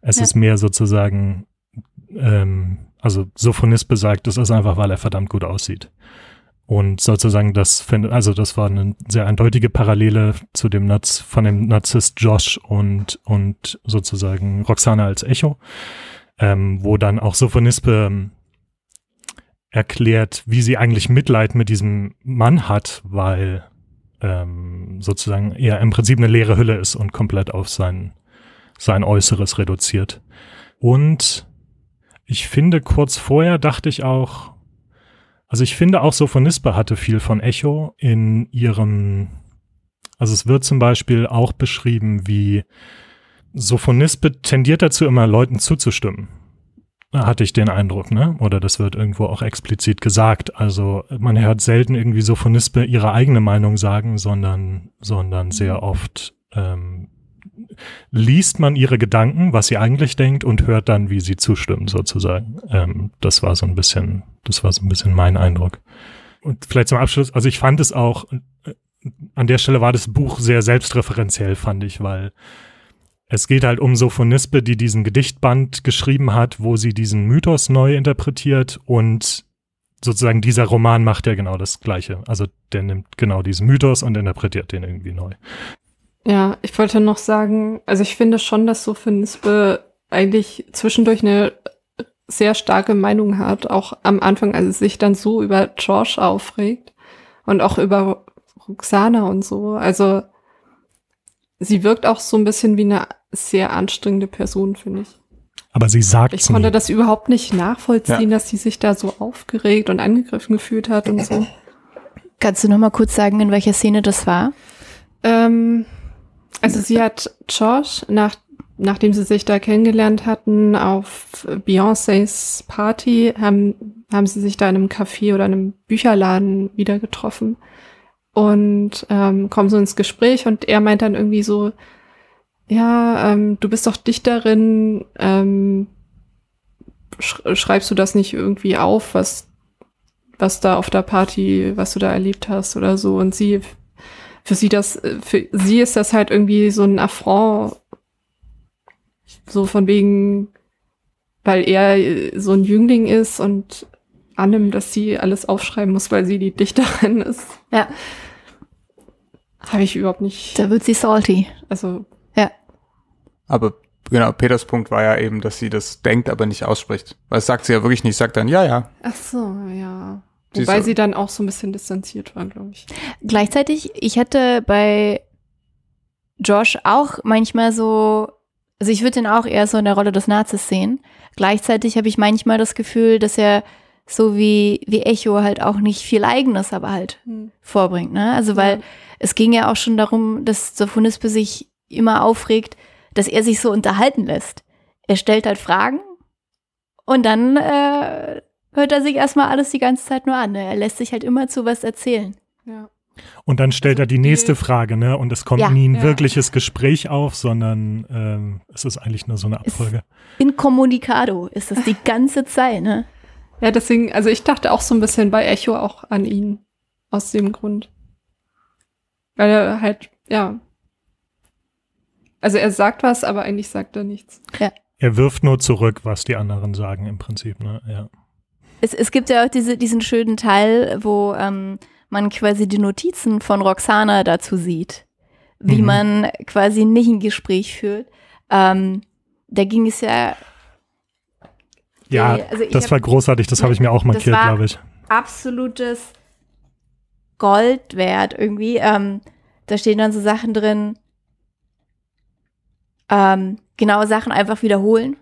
es ja. ist mehr sozusagen, ähm, also Sophonis besagt, es ist einfach, weil er verdammt gut aussieht. Und sozusagen das finde, also das war eine sehr eindeutige Parallele zu dem Naz, von dem Narzisst Josh und, und sozusagen Roxana als Echo, ähm, wo dann auch Sophonispe erklärt, wie sie eigentlich Mitleid mit diesem Mann hat, weil ähm, sozusagen er im Prinzip eine leere Hülle ist und komplett auf sein, sein Äußeres reduziert. Und ich finde, kurz vorher dachte ich auch, also ich finde auch Sophonispe hatte viel von Echo in ihrem, also es wird zum Beispiel auch beschrieben, wie Sophonispe tendiert dazu, immer Leuten zuzustimmen. Hatte ich den Eindruck, ne? Oder das wird irgendwo auch explizit gesagt. Also man hört selten irgendwie Sophonispe ihre eigene Meinung sagen, sondern, sondern sehr oft ähm, liest man ihre Gedanken, was sie eigentlich denkt und hört dann, wie sie zustimmt, sozusagen. Ähm, das war so ein bisschen, das war so ein bisschen mein Eindruck. Und vielleicht zum Abschluss, also ich fand es auch, äh, an der Stelle war das Buch sehr selbstreferenziell, fand ich, weil es geht halt um Sophonispe, die diesen Gedichtband geschrieben hat, wo sie diesen Mythos neu interpretiert und sozusagen dieser Roman macht ja genau das Gleiche. Also der nimmt genau diesen Mythos und interpretiert den irgendwie neu. Ja, ich wollte noch sagen, also ich finde schon, dass Sophonispe eigentlich zwischendurch eine sehr starke Meinung hat, auch am Anfang, als es sich dann so über George aufregt und auch über Roxana und so. Also sie wirkt auch so ein bisschen wie eine sehr anstrengende Person, finde ich. Aber sie sagt Ich konnte nie. das überhaupt nicht nachvollziehen, Ja. dass sie sich da so aufgeregt und angegriffen gefühlt hat und so. Kannst du noch mal kurz sagen, in welcher Szene das war? Ähm, also sie hat George, nach, nachdem sie sich da kennengelernt hatten, auf Beyoncés Party, haben, haben sie sich da in einem Café oder einem Bücherladen wieder getroffen und ähm, kommen so ins Gespräch und er meint dann irgendwie so, ja, ähm, du bist doch Dichterin, ähm, sch schreibst du das nicht irgendwie auf, was, was da auf der Party, was du da erlebt hast oder so? Und sie für sie das, äh, für sie ist das halt irgendwie so ein Affront, so von wegen, weil er äh, so ein Jüngling ist und annimmt, dass sie alles aufschreiben muss, weil sie die Dichterin ist. Ja. Habe ich überhaupt nicht, Da wird sie salty. also, Aber genau, Peters Punkt war ja eben, dass sie das denkt, aber nicht ausspricht. Weil das sagt sie ja wirklich nicht, sagt dann, ja, ja. ach so, ja. Wobei sie dann auch so ein bisschen distanziert war, glaube ich. Gleichzeitig, ich hatte bei Josh auch manchmal so, also ich würde ihn auch eher so in der Rolle des Nazis sehen. Gleichzeitig habe ich manchmal das Gefühl, dass er so wie, wie Echo halt auch nicht viel Eigenes, aber halt vorbringt. Ne? Also weil Ja. es ging ja auch schon darum, dass Sophonispe sich immer aufregt, dass er sich so unterhalten lässt. Er stellt halt Fragen und dann äh, hört er sich erstmal alles die ganze Zeit nur an. Ne? Er lässt sich halt immer zu was erzählen. Ja. Und dann stellt er die nächste Frage, ne? Und es kommt Ja. nie ein Ja. wirkliches Gespräch auf, sondern ähm, es ist eigentlich nur so eine Abfolge. Incommunicado ist das die ganze Zeit, ne? Ja, deswegen, also ich dachte auch so ein bisschen bei Echo auch an ihn. Aus dem Grund. Weil er halt, ja. Also er sagt was, aber eigentlich sagt er nichts. Er wirft nur zurück, was die anderen sagen im Prinzip, ne? Ja. Es, es gibt ja auch diese, diesen schönen Teil, wo ähm, man quasi die Notizen von Roxana dazu sieht, wie Mhm. man quasi nicht ein Gespräch führt. Ähm, da ging es ja Ja, also das hab- war großartig, das habe ich mir auch markiert, glaube ich. absolutes Gold wert irgendwie. Ähm, da stehen dann so Sachen drin, ähm, genaue Sachen einfach wiederholen.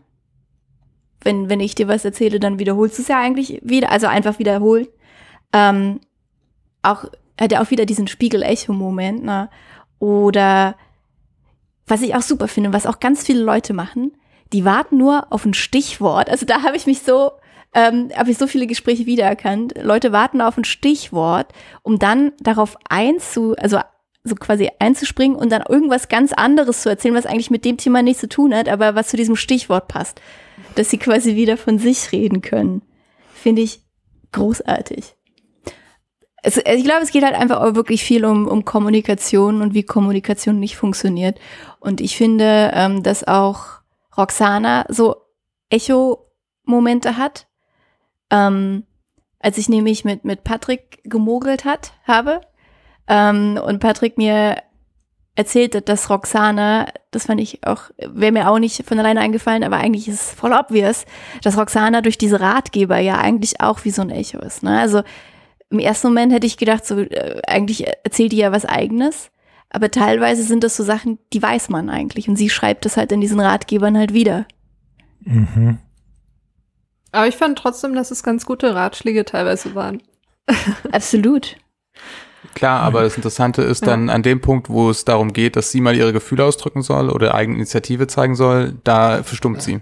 Wenn, wenn ich dir was erzähle, dann wiederholst du es ja eigentlich wieder, also einfach wiederholen. Ähm, auch, hat er auch wieder diesen Spiegel-Echo-Moment, ne? Oder was ich auch super finde, was auch ganz viele Leute machen, die warten nur auf ein Stichwort. Also da habe ich mich so, ähm, habe ich so viele Gespräche wiedererkannt. Leute warten auf ein Stichwort, um dann darauf einzu, also so quasi einzuspringen und dann irgendwas ganz anderes zu erzählen, was eigentlich mit dem Thema nichts zu tun hat, aber was zu diesem Stichwort passt. Dass sie quasi wieder von sich reden können. Finde ich großartig. Es, also ich glaube, es geht halt einfach auch wirklich viel um, um Kommunikation und wie Kommunikation nicht funktioniert. Und ich finde, ähm, dass auch Roxana so Echo-Momente hat. Ähm, als ich nämlich mit, mit Patrick gemogelt hat, habe ähm, und Patrick mir erzählt, dass Roxana, das fand ich auch, wäre mir auch nicht von alleine eingefallen, aber eigentlich ist es voll obvious, dass Roxana durch diese Ratgeber ja eigentlich auch wie so ein Echo ist. Ne? Also im ersten Moment hätte ich gedacht, so äh, eigentlich erzählt die ja was eigenes, aber teilweise sind das so Sachen, die weiß man eigentlich und sie schreibt das halt in diesen Ratgebern halt wieder. Mhm. Aber ich fand trotzdem, dass es ganz gute Ratschläge teilweise waren. Absolut. Klar, aber das Interessante ist Ja. dann an dem Punkt, wo es darum geht, dass sie mal ihre Gefühle ausdrücken soll oder eigene Initiative zeigen soll, da verstummt sie.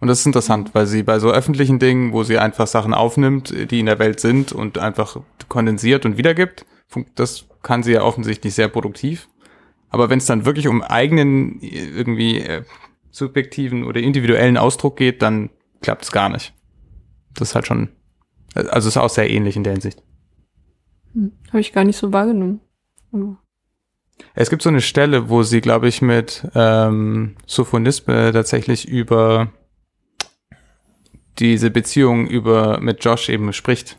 Und das ist interessant, weil sie bei so öffentlichen Dingen, wo sie einfach Sachen aufnimmt, die in der Welt sind und einfach kondensiert und wiedergibt, das kann sie ja offensichtlich sehr produktiv. Aber wenn es dann wirklich um eigenen irgendwie äh, subjektiven oder individuellen Ausdruck geht, dann klappt es gar nicht. Das ist halt schon, also ist auch sehr ähnlich in der Hinsicht. Hm. Habe ich gar nicht so wahrgenommen. Aber- Es gibt so eine Stelle, wo sie, glaube ich, mit ähm, Sophonisbe tatsächlich über diese Beziehung über mit Josh eben spricht.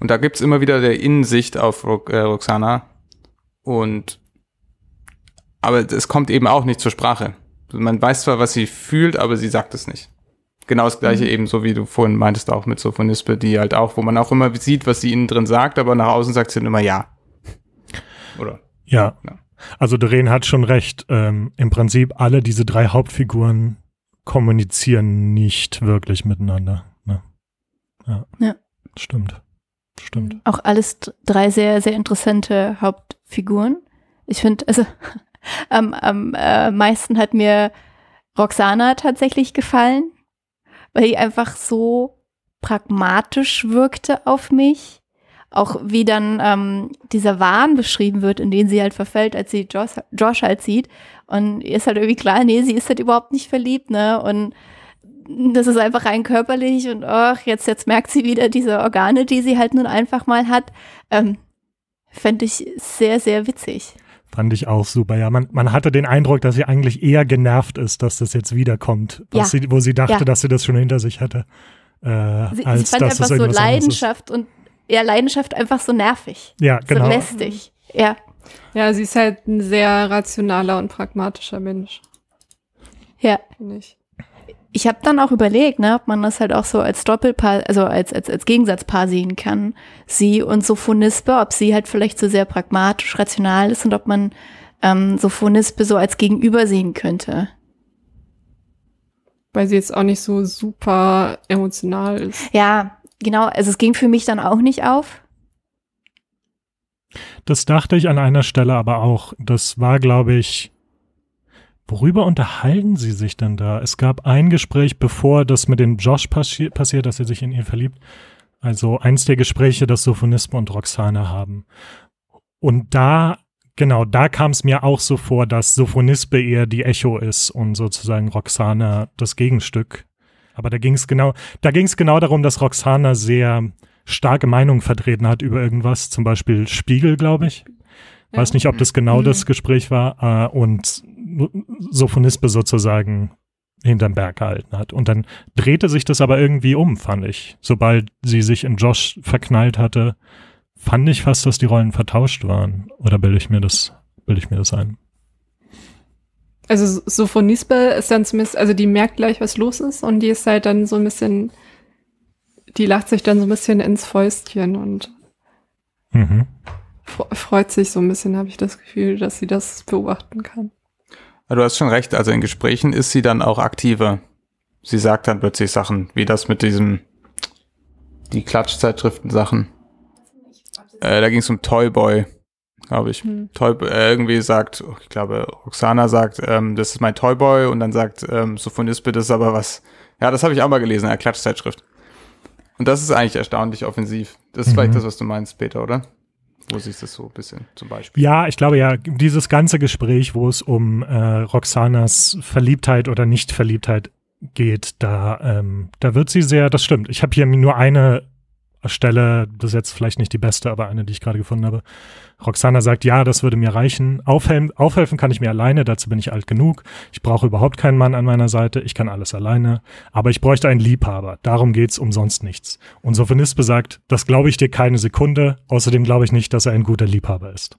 Und da gibt's immer wieder der Innensicht auf Ro äh, Roxana. Und aber es kommt eben auch nicht zur Sprache. Man weiß zwar, was sie fühlt, aber sie sagt es nicht. Genau das gleiche eben so, wie du vorhin meintest, auch mit Sophonisbe, die halt auch, wo man auch immer sieht, was sie innen drin sagt, aber nach außen sagt sie dann immer ja. Oder? Ja. Ja. Also Doreen hat schon recht. Ähm, Im Prinzip alle diese drei Hauptfiguren kommunizieren nicht wirklich miteinander. Ne? Ja. Ja. Stimmt. Stimmt. Auch alles drei sehr, sehr interessante Hauptfiguren. Ich finde, also am, am äh, meisten hat mir Roxana tatsächlich gefallen, weil die einfach so pragmatisch wirkte auf mich. Auch wie dann ähm, dieser Wahn beschrieben wird, in den sie halt verfällt, als sie Josh, Josh halt sieht. Und ihr ist halt irgendwie klar, nee, sie ist halt überhaupt nicht verliebt, ne? Und das ist einfach rein körperlich und ach, jetzt, jetzt merkt sie wieder diese Organe, die sie halt nun einfach mal hat. Ähm, Fände ich sehr, sehr witzig. Fand ich auch super. Ja, man, man hatte den Eindruck, dass sie eigentlich eher genervt ist, dass das jetzt wiederkommt, was Ja. sie, wo sie dachte, Ja. dass sie das schon hinter sich hatte. Äh, Sie, als sie fand dass einfach so Leidenschaft und ja, Leidenschaft einfach so nervig. Ja, genau. So lästig. Ja, Ja, sie ist halt ein sehr rationaler und pragmatischer Mensch, ja. finde ich. Ich habe dann auch überlegt, ne, ob man das halt auch so als Doppelpaar, also als, als, als Gegensatzpaar sehen kann. Sie und Sophonisbe, ob sie halt vielleicht so sehr pragmatisch, rational ist und ob man ähm, Sophonisbe so als Gegenüber sehen könnte. Weil sie jetzt auch nicht so super emotional ist. Ja, genau. Also es ging für mich dann auch nicht auf. Das dachte ich an einer Stelle aber auch. Das war, glaube ich, worüber unterhalten sie sich denn da? Es gab ein Gespräch, bevor das mit dem Josh passi passiert, dass er sich in ihn verliebt. Also eins der Gespräche, das Sophonisme und Roxane haben. Und da, genau, da kam es mir auch so vor, dass Sophonisbe eher die Echo ist und sozusagen Roxana das Gegenstück. Aber da ging es genau, da ging es genau darum, dass Roxana sehr starke Meinungen vertreten hat über irgendwas, zum Beispiel Spiegel, glaube ich. Ja. Weiß nicht, ob das genau Mhm. das Gespräch war äh, und Sophonisbe sozusagen hinterm Berg gehalten hat. Und dann drehte sich das aber irgendwie um, fand ich. Sobald sie sich in Josh verknallt hatte, fand ich fast, dass die Rollen vertauscht waren. Oder bilde ich mir das, bilde ich mir das ein? Also Sophonisbe ist dann zumindest, also die merkt gleich, was los ist und die ist halt dann so ein bisschen, die lacht sich dann so ein bisschen ins Fäustchen und Mhm. Fre- freut sich so ein bisschen, habe ich das Gefühl, dass sie das beobachten kann. Aber du hast schon recht, also in Gesprächen ist sie dann auch aktiver. Sie sagt dann plötzlich Sachen, wie das mit diesem, die Klatschzeitschriften-Sachen. Äh, da ging es um Toyboy, glaube ich. Hm. Toy, äh, irgendwie sagt, oh, ich glaube, Roxana sagt, ähm, das ist mein Toyboy und dann sagt ähm, Sophonisbe, das ist aber was. Ja, das habe ich auch mal gelesen, eine Klatschzeitschrift. Und das ist eigentlich erstaunlich offensiv. Das ist Mhm. vielleicht das, was du meinst, Peter, oder? Wo du das so ein bisschen zum Beispiel? Ja, ich glaube ja, dieses ganze Gespräch, wo es um äh, Roxanas Verliebtheit oder Nicht-Verliebtheit geht, da, ähm, da wird sie sehr, das stimmt. Ich habe hier nur eine, Stelle, das ist jetzt vielleicht nicht die beste, aber eine, die ich gerade gefunden habe. Roxana sagt, ja, das würde mir reichen. Aufhelfen, aufhelfen kann ich mir alleine, dazu bin ich alt genug. Ich brauche überhaupt keinen Mann an meiner Seite, ich kann alles alleine. Aber ich bräuchte einen Liebhaber, darum geht's umsonst nichts. Und Sophonispe sagt, das glaube ich dir keine Sekunde, außerdem glaube ich nicht, dass er ein guter Liebhaber ist.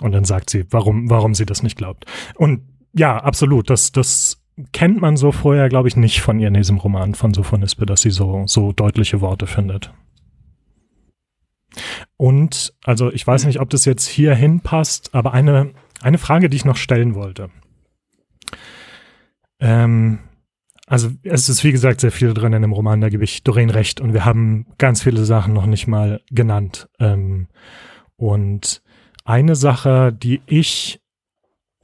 Und dann sagt sie, warum, warum sie das nicht glaubt. Und ja, absolut, das, das kennt man so vorher, glaube ich, nicht von ihr in diesem Roman von Sophonispe, dass sie so, so deutliche Worte findet. Und, also ich weiß nicht, ob das jetzt hier hinpasst, aber eine, eine Frage, die ich noch stellen wollte. Ähm, also es ist wie gesagt sehr viel drin in dem Roman, da gebe ich Doreen recht und wir haben ganz viele Sachen noch nicht mal genannt. Ähm, und eine Sache, die ich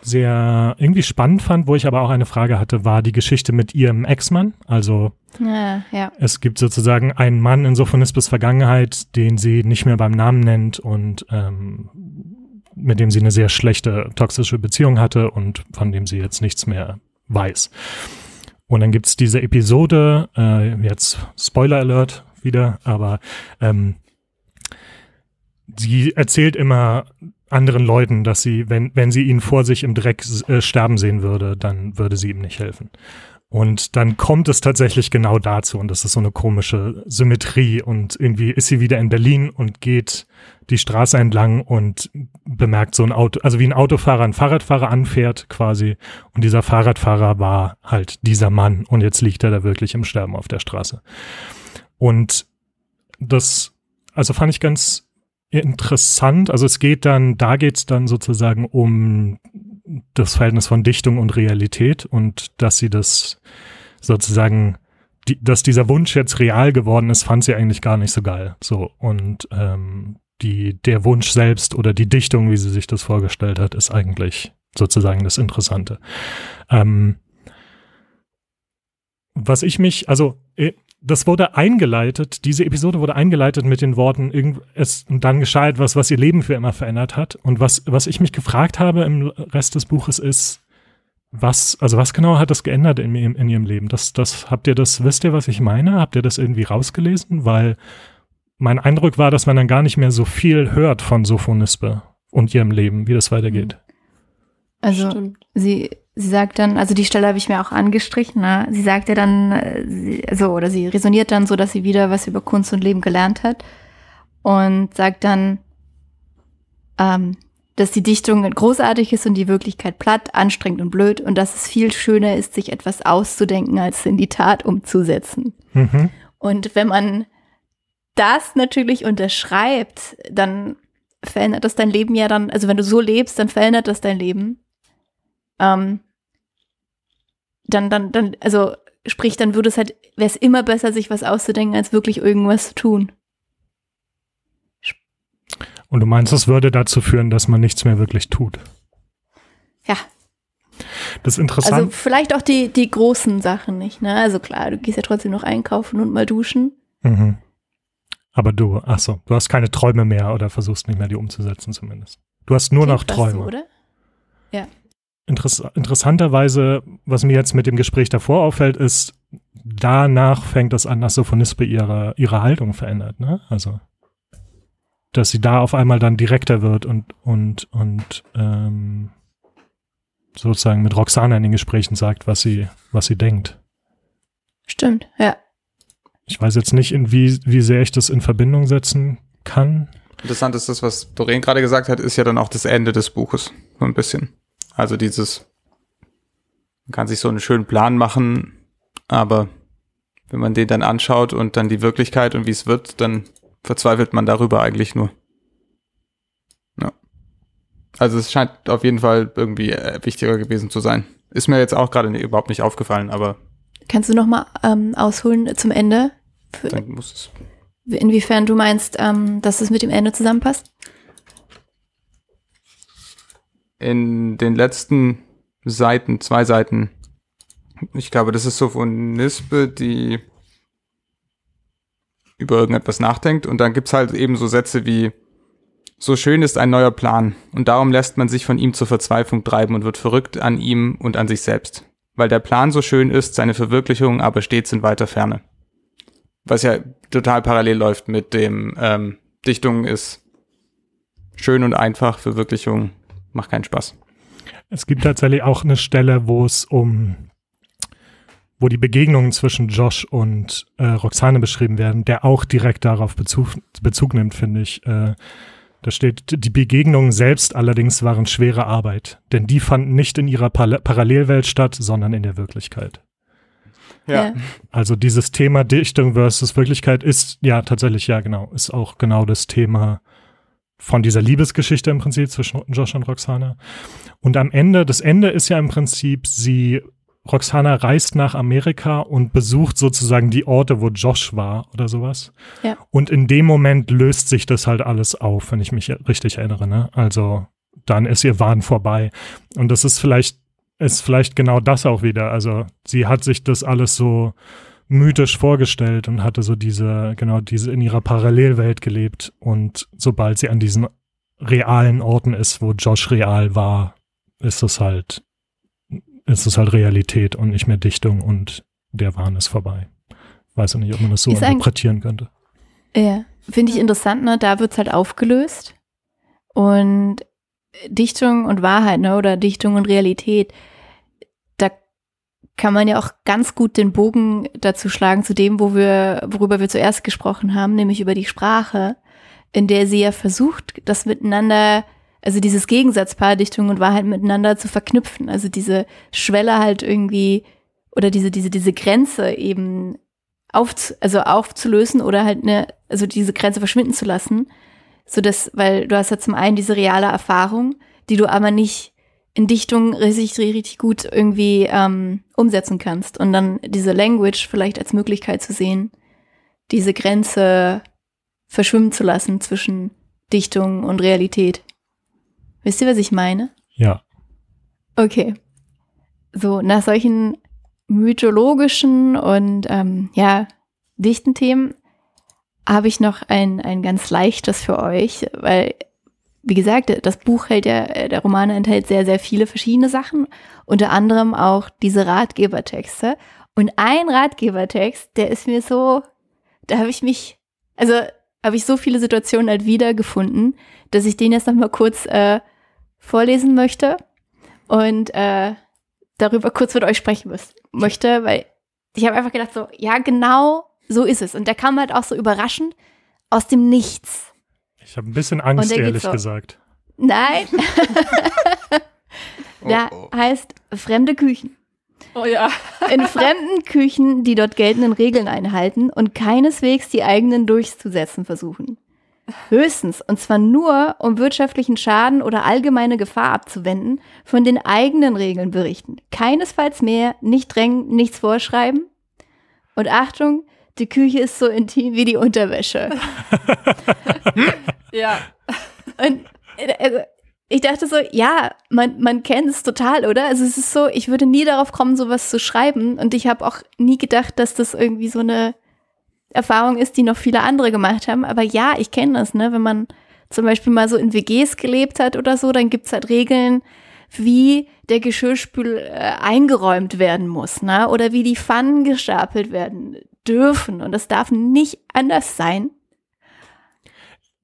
sehr irgendwie spannend fand, wo ich aber auch eine Frage hatte, war die Geschichte mit ihrem Ex-Mann. Also Ja, ja. es gibt sozusagen einen Mann in Sophonispes Vergangenheit, den sie nicht mehr beim Namen nennt und ähm, mit dem sie eine sehr schlechte toxische Beziehung hatte und von dem sie jetzt nichts mehr weiß. Und dann gibt's diese Episode, äh, jetzt Spoiler Alert wieder, aber ähm, sie erzählt immer anderen Leuten, dass sie, wenn, wenn sie ihn vor sich im Dreck äh, sterben sehen würde, dann würde sie ihm nicht helfen. Und dann kommt es tatsächlich genau dazu und das ist so eine komische Symmetrie und irgendwie ist sie wieder in Berlin und geht die Straße entlang und bemerkt so ein Auto, also wie ein Autofahrer einen Fahrradfahrer anfährt quasi und dieser Fahrradfahrer war halt dieser Mann und jetzt liegt er da wirklich im Sterben auf der Straße. Und das, also fand ich ganz interessant. Also es geht dann, da geht es dann sozusagen um das Verhältnis von Dichtung und Realität und dass sie das sozusagen, die, dass dieser Wunsch jetzt real geworden ist, fand sie eigentlich gar nicht so geil. So und ähm, die der Wunsch selbst oder die Dichtung, wie sie sich das vorgestellt hat, ist eigentlich sozusagen das Interessante. Ähm, was ich mich, also äh, das wurde eingeleitet, diese Episode wurde eingeleitet mit den Worten, irgend, es, und dann geschah etwas, was ihr Leben für immer verändert hat. Und was, was ich mich gefragt habe im Rest des Buches ist, was, also was genau hat das geändert in, in, in ihrem Leben? Das, das, habt ihr das, wisst ihr, was ich meine? Habt ihr das irgendwie rausgelesen? Weil mein Eindruck war, dass man dann gar nicht mehr so viel hört von Sophonispe und ihrem Leben, wie das weitergeht. Also Stimmt. sie, sie sagt dann, also die Stelle habe ich mir auch angestrichen, ne? sie sagt ja dann, äh, sie, also, oder sie resoniert dann so, dass sie wieder was über Kunst und Leben gelernt hat und sagt dann, ähm, dass die Dichtung großartig ist und die Wirklichkeit platt, anstrengend und blöd und dass es viel schöner ist, sich etwas auszudenken, als in die Tat umzusetzen. Mhm. Und wenn man das natürlich unterschreibt, dann verändert das dein Leben ja dann, also wenn du so lebst, dann verändert das dein Leben. Ähm, dann, dann, dann, also sprich, dann würde es halt, wäre es immer besser, sich was auszudenken, als wirklich irgendwas zu tun. Und du meinst, das würde dazu führen, dass man nichts mehr wirklich tut. Ja, Das ist interessant. also vielleicht auch die, die großen Sachen nicht, ne? Also klar, du gehst ja trotzdem noch einkaufen und mal duschen. Mhm. Aber du, ach so, du hast keine Träume mehr oder versuchst nicht mehr, die umzusetzen zumindest. Du hast nur noch Klingt so, Träume. oder? Interess interessanterweise, was mir jetzt mit dem Gespräch davor auffällt, ist, danach fängt es an, dass Sophonispe ihre, ihre Haltung verändert, ne? Also, dass sie da auf einmal dann direkter wird und, und, und, ähm, sozusagen mit Roxana in den Gesprächen sagt, was sie, was sie denkt. Stimmt, ja. Ich weiß jetzt nicht, in wie, wie sehr ich das in Verbindung setzen kann. Interessant ist das, was Doreen gerade gesagt hat, ist ja dann auch das Ende des Buches. So ein bisschen. Also dieses, man kann sich so einen schönen Plan machen, aber wenn man den dann anschaut und dann die Wirklichkeit und wie es wird, dann verzweifelt man darüber eigentlich nur. Ja. Also es scheint auf jeden Fall irgendwie äh, wichtiger gewesen zu sein. Ist mir jetzt auch gerade überhaupt nicht aufgefallen, aber Kannst du noch mal ähm, ausholen zum Ende? Für, dann muss es. inwiefern du meinst, ähm, dass es mit dem Ende zusammenpasst? In den letzten Seiten, zwei Seiten, ich glaube, das ist so von Nispe, die über irgendetwas nachdenkt und dann gibt's halt eben so Sätze wie so schön ist ein neuer Plan und darum lässt man sich von ihm zur Verzweiflung treiben und wird verrückt an ihm und an sich selbst. Weil der Plan so schön ist, seine Verwirklichung aber stets in weiter Ferne. Was ja total parallel läuft mit dem ähm, Dichtung ist schön und einfach, Verwirklichung macht keinen Spaß. Es gibt tatsächlich auch eine Stelle, wo es um, wo die Begegnungen zwischen Josh und äh, Roxane beschrieben werden, der auch direkt darauf Bezug, Bezug nimmt, finde ich. Äh, da steht, die Begegnungen selbst allerdings waren schwere Arbeit, denn die fanden nicht in ihrer Par Parallelwelt statt, sondern in der Wirklichkeit. Ja. Ja. Also dieses Thema Dichtung versus Wirklichkeit ist ja tatsächlich, ja genau, ist auch genau das Thema von dieser Liebesgeschichte im Prinzip zwischen Josh und Roxana. Und am Ende, das Ende ist ja im Prinzip, sie, Roxana reist nach Amerika und besucht sozusagen die Orte, wo Josh war oder sowas. Ja. Und in dem Moment löst sich das halt alles auf, wenn ich mich richtig erinnere. Ne? Also dann ist ihr Wahn vorbei. Und das ist vielleicht, ist vielleicht genau das auch wieder. Also sie hat sich das alles so mythisch vorgestellt und hatte so diese, genau diese in ihrer Parallelwelt gelebt. Und sobald sie an diesen realen Orten ist, wo Josh real war, ist es halt, ist es halt Realität und nicht mehr Dichtung und der Wahn ist vorbei. Weiß ja nicht, ob man das so Ist interpretieren könnte. Ja, finde ich interessant, ne? Da wird's halt aufgelöst. Und Dichtung und Wahrheit, ne? Oder Dichtung und Realität, kann man ja auch ganz gut den Bogen dazu schlagen, zu dem, wo wir, worüber wir zuerst gesprochen haben, nämlich über die Sprache, in der sie ja versucht, das miteinander, also dieses Gegensatzpaar Dichtung und Wahrheit miteinander zu verknüpfen. Also diese Schwelle halt irgendwie, oder diese, diese, diese Grenze eben auf, also aufzulösen oder halt eine, also diese Grenze verschwinden zu lassen, so dass, weil du hast ja zum einen diese reale Erfahrung, die du aber nicht in Dichtung richtig, richtig gut irgendwie ähm, umsetzen kannst und dann diese Language vielleicht als Möglichkeit zu sehen, diese Grenze verschwimmen zu lassen zwischen Dichtung und Realität. Wisst ihr, was ich meine? Ja. Okay. So, nach solchen mythologischen und ähm, ja, dichten Themen habe ich noch ein, ein ganz leichtes für euch, weil, wie gesagt, das Buch hält ja, äh, der Roman enthält sehr, sehr viele verschiedene Sachen, unter anderem auch diese Ratgebertexte. Und ein Ratgebertext, der ist mir so, da habe ich mich, also habe ich so viele Situationen halt wiedergefunden, dass ich den jetzt noch mal kurz äh, vorlesen möchte und äh, darüber kurz mit euch sprechen müß, möchte, weil ich habe einfach gedacht so, ja genau so ist es. Und der kam halt auch so überraschend aus dem Nichts. Ich habe ein bisschen Angst, ehrlich so. gesagt. Nein, der Oh, heißt fremde Küchen. Oh ja. In fremden Küchen die dort geltenden Regeln einhalten und keineswegs die eigenen durchzusetzen versuchen. Höchstens, und zwar nur, um wirtschaftlichen Schaden oder allgemeine Gefahr abzuwenden, von den eigenen Regeln berichten. Keinesfalls mehr, nicht drängen, nichts vorschreiben. Und Achtung, die Küche ist so intim wie die Unterwäsche. Ja. Und also, ich dachte so, ja, man, man kennt es total, oder? Also es ist so, ich würde nie darauf kommen, sowas zu schreiben. Und ich habe auch nie gedacht, dass das irgendwie so eine Erfahrung ist, die noch viele andere gemacht haben. Aber ja, ich kenne das, ne? Wenn man zum Beispiel mal so in WGs gelebt hat oder so, dann gibt's halt Regeln, wie der Geschirrspül äh, eingeräumt werden muss, ne? Oder wie die Pfannen gestapelt werden dürfen. Und das darf nicht anders sein.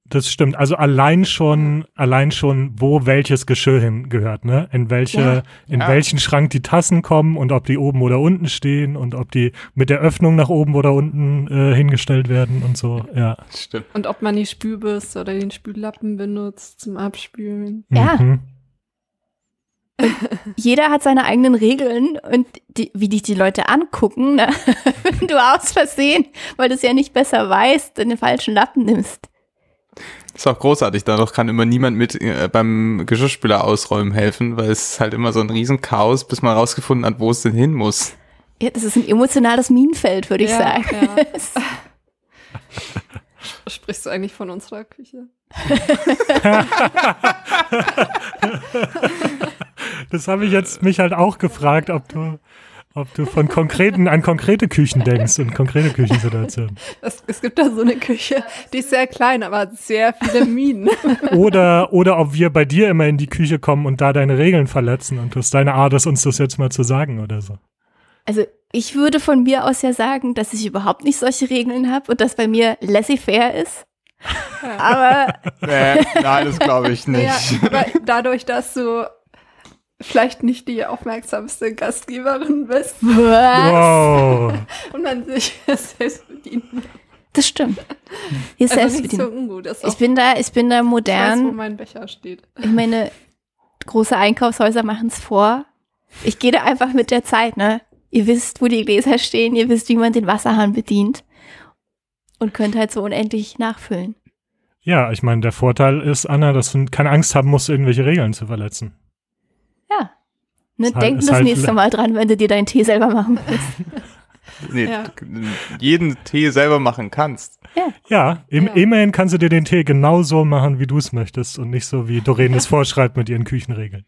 Das stimmt. Also allein schon, allein schon, wo welches Geschirr hingehört, ne? In welche, Ja. in Ja. welchen Schrank die Tassen kommen und ob die oben oder unten stehen und ob die mit der Öffnung nach oben oder unten äh, hingestellt werden und so. Ja. Stimmt. Und ob man die Spülbürste oder den Spüllappen benutzt zum Abspülen. Ja. Mhm. Jeder hat seine eigenen Regeln und die, wie dich die Leute angucken, ne? wenn du aus Versehen, weil du es ja nicht besser weißt, den falschen Lappen nimmst. Ist auch großartig, dadurch kann immer niemand mit äh, beim Geschirrspüler ausräumen helfen, weil es ist halt immer so ein Riesenchaos, bis man rausgefunden hat, wo es denn hin muss. Ja, das ist ein emotionales Minenfeld, würde ich Ja, sagen. ja. Sprichst du eigentlich von unserer Küche? Das habe ich jetzt mich halt auch gefragt, ob du, ob du von konkreten, an konkrete Küchen denkst und konkrete Küchensituationen. Es, es gibt da so eine Küche, die ist sehr klein, aber hat sehr viele Minen. Oder, oder ob wir bei dir immer in die Küche kommen und da deine Regeln verletzen und das deine Art ist, uns das jetzt mal zu sagen oder so. Also ich würde von mir aus ja sagen, dass ich überhaupt nicht solche Regeln habe und dass bei mir laissez-faire ist. Aber Nee, nein, das glaube ich nicht. Ja, aber dadurch, dass du vielleicht nicht die aufmerksamste Gastgeberin bist was? Wow. und man sich selbst bedienen. Das stimmt. Hier ist Also nicht so ungut. Das ist Ich bin da, ich bin da ich weiß, wo modern. mein Becher steht. Ich meine, große Einkaufshäuser machen es vor. Ich gehe da einfach mit der Zeit, ne? Ihr wisst, wo die Gläser stehen, ihr wisst, wie man den Wasserhahn bedient. Und könnt halt so unendlich nachfüllen. Ja, ich meine, der Vorteil ist, Anna, dass du keine Angst haben musst, irgendwelche Regeln zu verletzen. Ja. Ne, halt- denk das halt- nächste Mal dran, wenn du dir deinen Tee selber machen willst. Nee, Ja. jeden Tee selber machen kannst. Ja, im, Ja. immerhin kannst du dir den Tee genau so machen, wie du es möchtest und nicht so, wie Doreen es vorschreibt mit ihren Küchenregeln.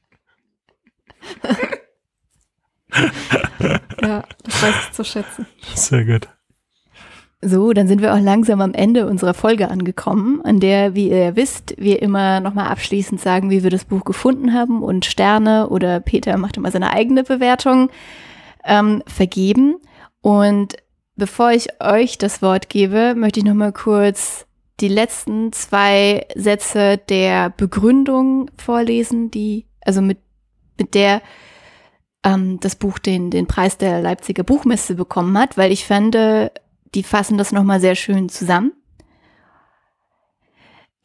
Ja, das weiß ich zu schätzen. Sehr gut. So, dann sind wir auch langsam am Ende unserer Folge angekommen, an der, wie ihr wisst, wir immer nochmal abschließend sagen, wie wir das Buch gefunden haben und Sterne oder Peter macht immer seine eigene Bewertung ähm, vergeben. Und bevor ich euch das Wort gebe, möchte ich nochmal kurz die letzten zwei Sätze der Begründung vorlesen, die, also mit, mit der ähm, das Buch den, den Preis der Leipziger Buchmesse bekommen hat, weil ich fand, die fassen das nochmal sehr schön zusammen.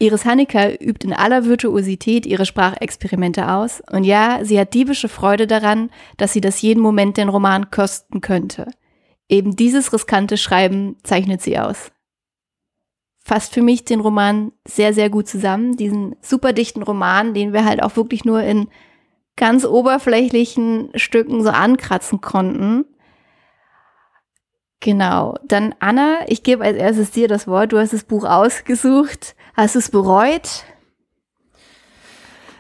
Iris Hanneker übt in aller Virtuosität ihre Sprachexperimente aus. Und ja, sie hat diebische Freude daran, dass sie das jeden Moment den Roman kosten könnte. Eben dieses riskante Schreiben zeichnet sie aus. Fasst für mich den Roman sehr, sehr gut zusammen. Diesen super dichten Roman, den wir halt auch wirklich nur in ganz oberflächlichen Stücken so ankratzen konnten. Genau. Dann Anna, ich gebe als erstes dir das Wort. Du hast das Buch ausgesucht. Hast du es bereut?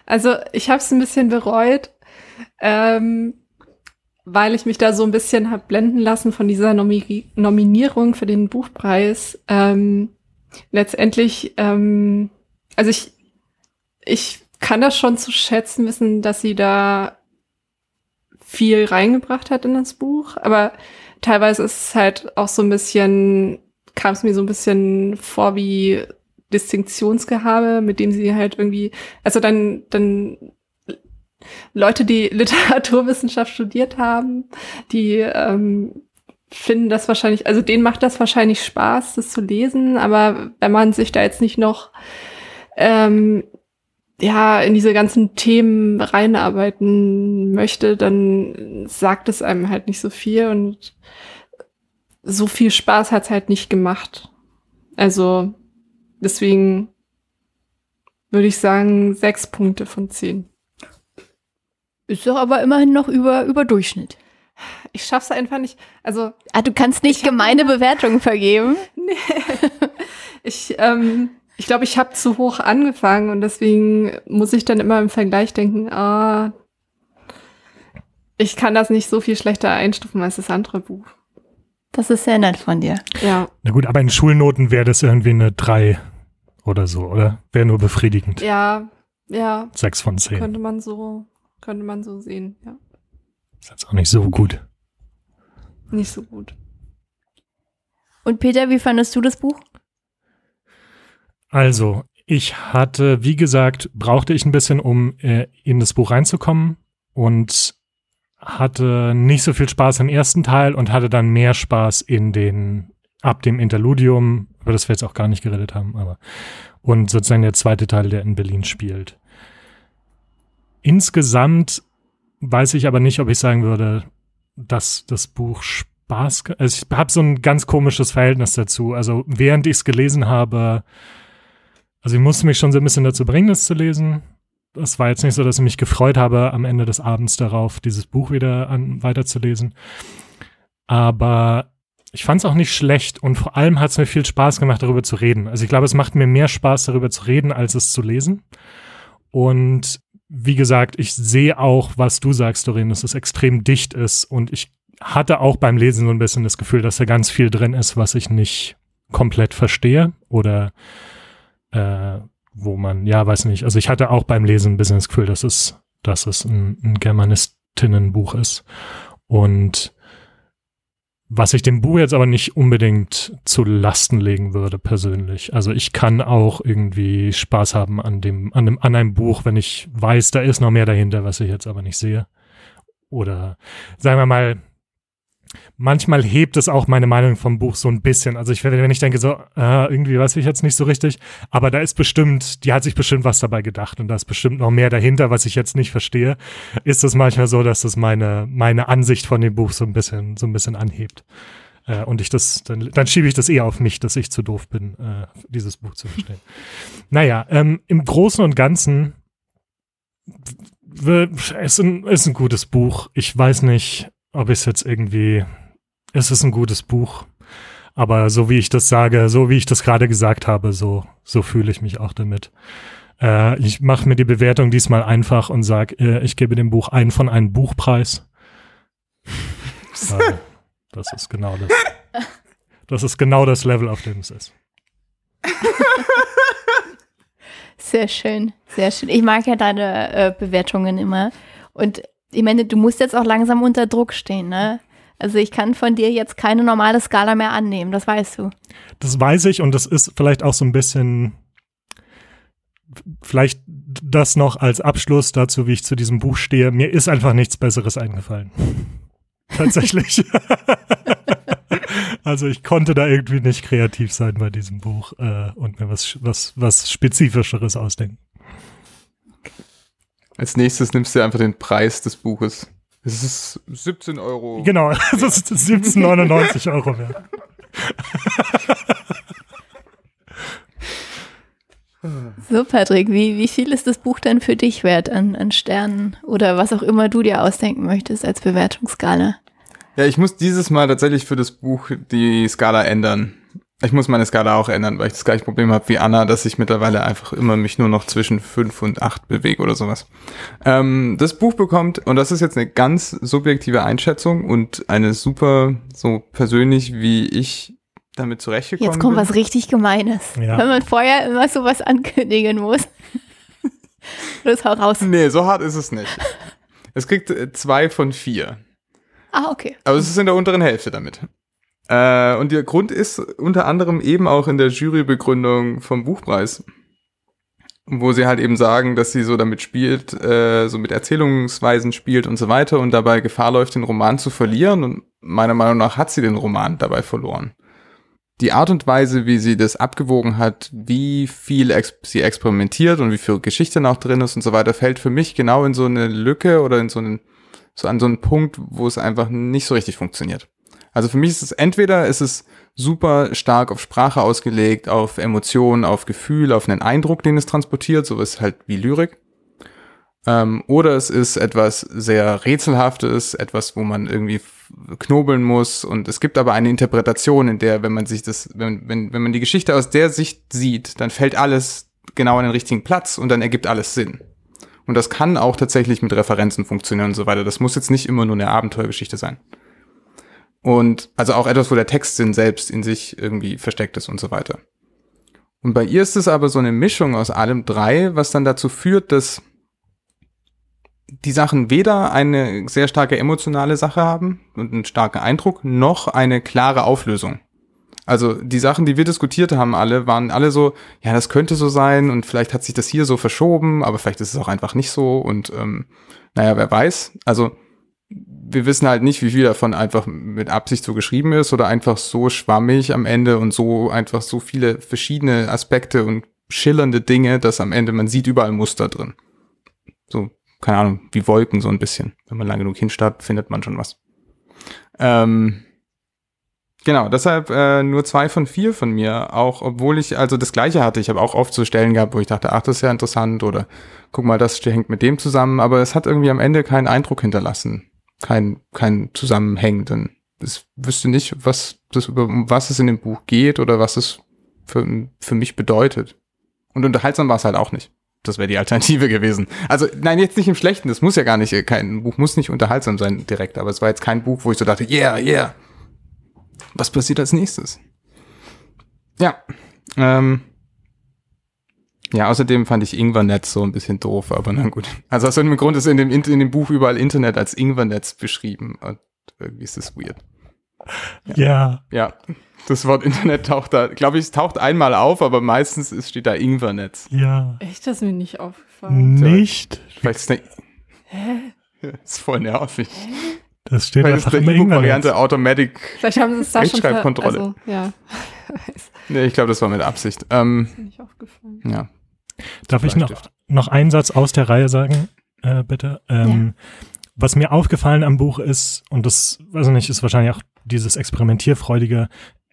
Also ich habe es ein bisschen bereut, ähm, weil ich mich da so ein bisschen hab blenden lassen von dieser Nomi Nominierung für den Buchpreis. Ähm, letztendlich, ähm, also ich, ich kann das schon zu schätzen wissen, dass sie da viel reingebracht hat in das Buch, aber teilweise ist es halt auch so ein bisschen, kam es mir so ein bisschen vor wie Distinktionsgehabe, mit dem sie halt irgendwie, also dann, dann Leute, die Literaturwissenschaft studiert haben, die ähm, finden das wahrscheinlich, also denen macht das wahrscheinlich Spaß, das zu lesen, aber wenn man sich da jetzt nicht noch ähm, ja, in diese ganzen Themen reinarbeiten möchte, dann sagt es einem halt nicht so viel und so viel Spaß hat's halt nicht gemacht. Also deswegen würde ich sagen sechs Punkte von zehn. Ist doch aber immerhin noch über, über Durchschnitt. Ich schaff's einfach nicht. Also Ah, du kannst nicht gemeine Bewertungen vergeben. ich, ähm, ich glaube, ich habe zu hoch angefangen und deswegen muss ich dann immer im Vergleich denken, ah, ich kann das nicht so viel schlechter einstufen als das andere Buch. Das ist sehr nett von dir. Ja, Na gut, aber in Schulnoten wäre das irgendwie eine 3 oder so, oder? Wäre nur befriedigend. ja, ja, 6 von 10. könnte man so, könnte man so sehen, ja. Ist jetzt auch nicht so gut. Nicht so gut. Und Peter, wie fandest du das Buch? Also, ich hatte, wie gesagt, brauchte ich ein bisschen, um äh, in das Buch reinzukommen und hatte nicht so viel Spaß im ersten Teil und hatte dann mehr Spaß in den, ab dem Interludium, über das wir jetzt auch gar nicht geredet haben, aber, und sozusagen der zweite Teil, der in Berlin spielt. Insgesamt weiß ich aber nicht, ob ich sagen würde, dass das Buch Spaß, also ich habe so ein ganz komisches Verhältnis dazu. Also während ich es gelesen habe, also ich musste mich schon so ein bisschen dazu bringen, das zu lesen. Es war jetzt nicht so, dass ich mich gefreut habe, am Ende des Abends darauf, dieses Buch wieder an, weiterzulesen. Aber ich fand es auch nicht schlecht und vor allem hat es mir viel Spaß gemacht, darüber zu reden. Also ich glaube, es macht mir mehr Spaß, darüber zu reden, als es zu lesen. Und wie gesagt, ich sehe auch, was du sagst, Doreen, dass es extrem dicht ist. Und ich hatte auch beim Lesen so ein bisschen das Gefühl, dass da ganz viel drin ist, was ich nicht komplett verstehe oder äh, wo man, ja, weiß nicht. Also ich hatte auch beim Lesen ein bisschen das Gefühl, dass es, dass es ein, ein Germanistinnenbuch ist. Und Was ich dem Buch jetzt aber nicht unbedingt zu Lasten legen würde, persönlich. Also ich kann auch irgendwie Spaß haben an dem, an dem, an einem Buch, wenn ich weiß, da ist noch mehr dahinter, was ich jetzt aber nicht sehe. Oder sagen wir mal, manchmal hebt es auch meine Meinung vom Buch so ein bisschen. Also ich, wenn ich denke so, äh, irgendwie weiß ich jetzt nicht so richtig, aber da ist bestimmt, die hat sich bestimmt was dabei gedacht und da ist bestimmt noch mehr dahinter, was ich jetzt nicht verstehe, ist es manchmal so, dass das meine, meine Ansicht von dem Buch so ein bisschen, so ein bisschen anhebt. Äh, und ich das, dann, dann schiebe ich das eher auf mich, dass ich zu doof bin, äh, dieses Buch zu verstehen. naja, ähm, im Großen und Ganzen es ist ein, ist ein gutes Buch. Ich weiß nicht, ob ich es jetzt irgendwie, es ist ein gutes Buch. Aber so wie ich das sage, so wie ich das gerade gesagt habe, so, so fühle ich mich auch damit. Äh, ich mache mir die Bewertung diesmal einfach und sage, äh, ich gebe dem Buch einen von einem Buchpreis. äh, das ist genau das. Das ist genau das Level, auf dem es ist. Sehr schön, sehr schön. Ich mag ja deine äh, Bewertungen immer. Und ich meine, du musst jetzt auch langsam unter Druck stehen, ne? Also ich kann von dir jetzt keine normale Skala mehr annehmen, das weißt du. Das weiß ich und das ist vielleicht auch so ein bisschen, vielleicht das noch als Abschluss dazu, wie ich zu diesem Buch stehe. Mir ist einfach nichts Besseres eingefallen. Tatsächlich. also ich konnte da irgendwie nicht kreativ sein bei diesem Buch äh, und mir was, was, was Spezifischeres ausdenken. Als nächstes nimmst du einfach den Preis des Buches. Es ist 17 Euro. Genau, es ist 17,99 Euro wert. So, Patrick, wie, wie viel ist das Buch denn für dich wert an, an Sternen oder was auch immer du dir ausdenken möchtest als Bewertungsskala? Ja, ich muss dieses Mal tatsächlich für das Buch die Skala ändern. Ich muss meine Skala auch ändern, weil ich das gleiche Problem habe wie Anna, dass ich mittlerweile einfach immer mich nur noch zwischen fünf und acht bewege oder sowas. Ähm, das Buch bekommt, und das ist jetzt eine ganz subjektive Einschätzung und eine super, so persönlich, wie ich damit zurechtgekommen bin. Jetzt kommt bin. was richtig Gemeines. Ja. Wenn man vorher immer sowas ankündigen muss. Los, hau raus. Nee, so hart ist es nicht. Es kriegt äh, zwei von vier. Ah, okay. Aber es ist in der unteren Hälfte damit. Äh, und der Grund ist unter anderem eben auch in der Jurybegründung vom Buchpreis, wo sie halt eben sagen, dass sie so damit spielt, äh, so mit Erzählungsweisen spielt und so weiter und dabei Gefahr läuft, den Roman zu verlieren. Und meiner Meinung nach hat sie den Roman dabei verloren. Die Art und Weise, wie sie das abgewogen hat, wie viel ex sie experimentiert und wie viel Geschichte noch drin ist und so weiter, fällt für mich genau in so eine Lücke oder in so einen, so an so einen Punkt, wo es einfach nicht so richtig funktioniert. Also für mich ist es entweder ist es super stark auf Sprache ausgelegt, auf Emotionen, auf Gefühl, auf einen Eindruck, den es transportiert, sowas halt wie Lyrik. Ähm, oder es ist etwas sehr Rätselhaftes, etwas, wo man irgendwie knobeln muss. Und es gibt aber eine Interpretation, in der, wenn man sich das, wenn, wenn, wenn man die Geschichte aus der Sicht sieht, dann fällt alles genau an den richtigen Platz und dann ergibt alles Sinn. Und das kann auch tatsächlich mit Referenzen funktionieren und so weiter. Das muss jetzt nicht immer nur eine Abenteuergeschichte sein. Und also auch etwas, wo der Textsinn selbst in sich irgendwie versteckt ist und so weiter. Und bei ihr ist es aber so eine Mischung aus allem drei, was dann dazu führt, dass die Sachen weder eine sehr starke emotionale Sache haben und einen starken Eindruck, noch eine klare Auflösung. Also die Sachen, die wir diskutiert haben, alle, waren alle so, ja, das könnte so sein und vielleicht hat sich das hier so verschoben, aber vielleicht ist es auch einfach nicht so und ähm, naja, wer weiß. Also wir wissen halt nicht, wie viel davon einfach mit Absicht so geschrieben ist oder einfach so schwammig am Ende und so einfach so viele verschiedene Aspekte und schillernde Dinge, dass am Ende man sieht überall Muster drin. So, keine Ahnung, wie Wolken so ein bisschen. Wenn man lange genug hinstarrt, findet man schon was. Ähm, genau, deshalb äh, nur zwei von vier von mir, auch obwohl ich also das gleiche hatte. Ich habe auch oft so Stellen gehabt, wo ich dachte, ach, das ist ja interessant oder guck mal, das hängt mit dem zusammen, aber es hat irgendwie am Ende keinen Eindruck hinterlassen kein, kein zusammenhängenden. Ich wüsste nicht, was das um was es in dem Buch geht oder was es für, für mich bedeutet. Und unterhaltsam war es halt auch nicht. Das wäre die Alternative gewesen. Also, nein, jetzt nicht im Schlechten. Das muss ja gar nicht, kein Buch muss nicht unterhaltsam sein direkt, aber es war jetzt kein Buch, wo ich so dachte, yeah, yeah. Was passiert als nächstes? Ja. Ähm, ja, außerdem fand ich Ingwernetz so ein bisschen doof, aber na gut. Also aus irgendeinem Grund ist in dem, in dem Buch überall Internet als Ingwernetz beschrieben und irgendwie ist das weird. Ja. Ja, das Wort Internet taucht da, glaube ich, es taucht einmal auf, aber meistens ist, steht da Ingwernetz. Ja. Echt, das ist mir nicht aufgefallen. Nicht. Vielleicht ist eine. Hä? Das ist voll nervig. Das steht Vielleicht ist einfach eine im Internet. E-Book-Variante Automatic. Vielleicht haben sie es da schon ver. Also, ja. ist Nee, ich glaube, das war mit Absicht. Ähm, mir nicht aufgefallen. ja. Darf ich noch, noch einen Satz aus der Reihe sagen, äh, bitte? Ähm, Was mir aufgefallen am Buch ist, und das, weiß ich nicht, ist wahrscheinlich auch dieses Experimentierfreudige,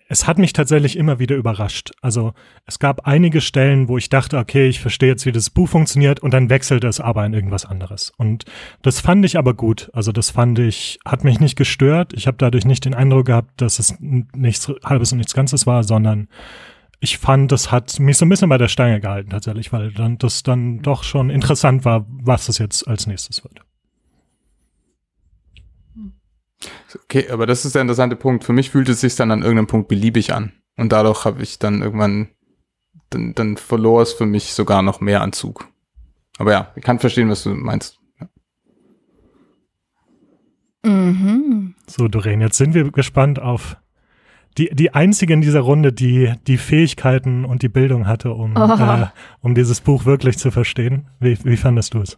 es hat mich tatsächlich immer wieder überrascht. Also es gab einige Stellen, wo ich dachte, okay, ich verstehe jetzt, wie das Buch funktioniert, und dann wechselte es aber in irgendwas anderes. Und das fand ich aber gut. Also das fand ich, hat mich nicht gestört. Ich habe dadurch nicht den Eindruck gehabt, dass es nichts Halbes und nichts Ganzes war, sondern ich fand, das hat mich so ein bisschen bei der Stange gehalten tatsächlich, weil dann das dann doch schon interessant war, was das jetzt als nächstes wird. Okay, aber das ist der interessante Punkt. Für mich fühlt es sich dann an irgendeinem Punkt beliebig an. Und dadurch habe ich dann irgendwann, dann, dann verlor es für mich sogar noch mehr an Zug. Aber ja, ich kann verstehen, was du meinst. Mhm. So, Doreen, jetzt sind wir gespannt auf die, die einzige in dieser Runde, die die Fähigkeiten und die Bildung hatte, um, Oh. äh, um dieses Buch wirklich zu verstehen. Wie, wie fandest du es?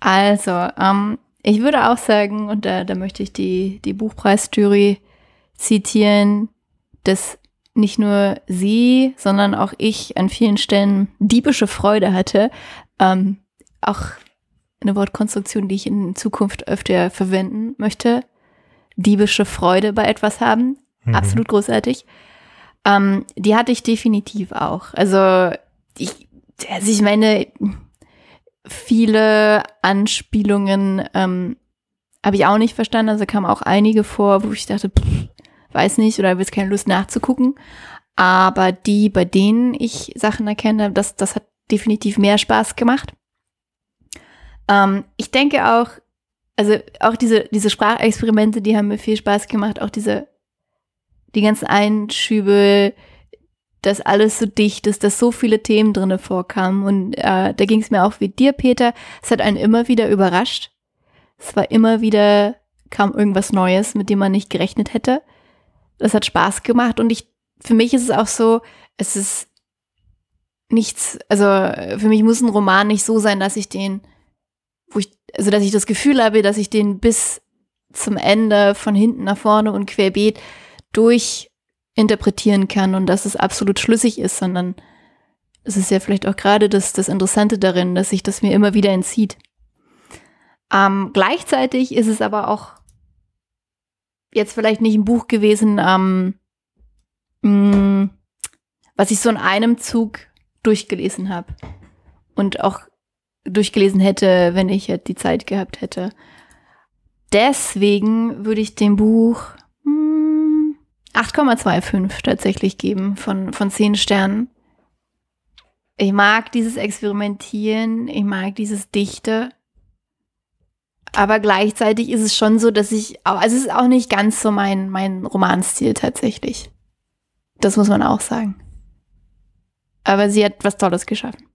Also, ähm, ich würde auch sagen, und da, da möchte ich die, die Buchpreisjury zitieren, dass nicht nur sie, sondern auch ich an vielen Stellen diebische Freude hatte. Ähm, auch eine Wortkonstruktion, die ich in Zukunft öfter verwenden möchte. Diebische Freude bei etwas haben. Mhm. Absolut großartig. Ähm, die hatte ich definitiv auch. Also ich, also ich meine, viele Anspielungen ähm, habe ich auch nicht verstanden. Also kamen auch einige vor, wo ich dachte, pff, weiß nicht oder habe jetzt keine Lust nachzugucken. Aber die, bei denen ich Sachen erkenne, das, das hat definitiv mehr Spaß gemacht. Ähm, ich denke auch, also auch diese, diese Sprachexperimente, die haben mir viel Spaß gemacht. Auch diese, die ganzen Einschübe, dass alles so dicht ist, dass so viele Themen drinne vorkamen. Und äh, da ging es mir auch wie dir, Peter. Es hat einen immer wieder überrascht. Es war immer wieder, kam irgendwas Neues, mit dem man nicht gerechnet hätte. Das hat Spaß gemacht. Und ich, für mich ist es auch so, es ist nichts, also für mich muss ein Roman nicht so sein, dass ich den, wo ich, also dass ich das Gefühl habe, dass ich den bis zum Ende von hinten nach vorne und querbeet durch interpretieren kann und dass es absolut schlüssig ist, sondern es ist ja vielleicht auch gerade das, das Interessante darin, dass sich das mir immer wieder entzieht. Ähm, gleichzeitig ist es aber auch jetzt vielleicht nicht ein Buch gewesen, ähm, mh, was ich so in einem Zug durchgelesen habe und auch durchgelesen hätte, wenn ich halt die Zeit gehabt hätte. Deswegen würde ich dem Buch hm, 8,25 tatsächlich geben von, von 10 Sternen. Ich mag dieses Experimentieren, ich mag dieses Dichte. Aber gleichzeitig ist es schon so, dass ich, also es ist auch nicht ganz so mein, mein Romanstil tatsächlich. Das muss man auch sagen. Aber sie hat was Tolles geschaffen.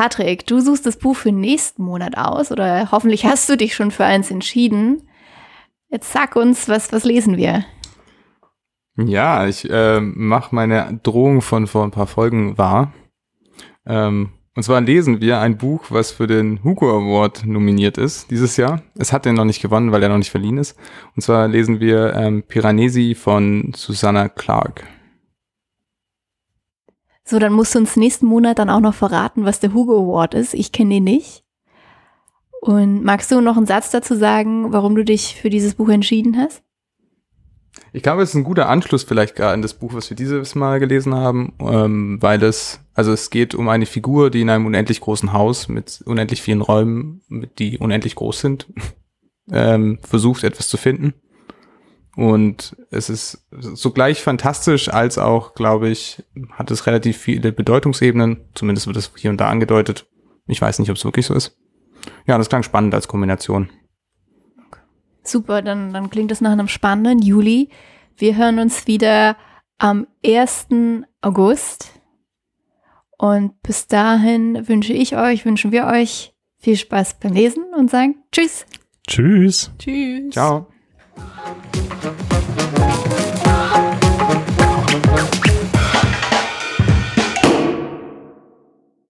Patrick, du suchst das Buch für nächsten Monat aus oder hoffentlich hast du dich schon für eins entschieden. Jetzt sag uns, was, was lesen wir? Ja, ich äh, mache meine Drohung von vor ein paar Folgen wahr. Ähm, und zwar lesen wir ein Buch, was für den Hugo Award nominiert ist dieses Jahr. Es hat den noch nicht gewonnen, weil er noch nicht verliehen ist. Und zwar lesen wir ähm, Piranesi von Susanna Clark. So, dann musst du uns nächsten Monat dann auch noch verraten, was der Hugo Award ist. Ich kenne den nicht. Und magst du noch einen Satz dazu sagen, warum du dich für dieses Buch entschieden hast? Ich glaube, es ist ein guter Anschluss vielleicht gerade an das Buch, was wir dieses Mal gelesen haben, ähm, weil es, also es geht um eine Figur, die in einem unendlich großen Haus mit unendlich vielen Räumen, die unendlich groß sind, ähm, versucht etwas zu finden. Und es ist sogleich fantastisch, als auch, glaube ich, hat es relativ viele Bedeutungsebenen. Zumindest wird es hier und da angedeutet. Ich weiß nicht, ob es wirklich so ist. Ja, das klang spannend als Kombination. Super, dann, dann klingt das nach einem spannenden Juli. Wir hören uns wieder am 1. August. Und bis dahin wünsche ich euch, wünschen wir euch viel Spaß beim Lesen und sagen Tschüss. Tschüss. Tschüss. Ciao. Thank you.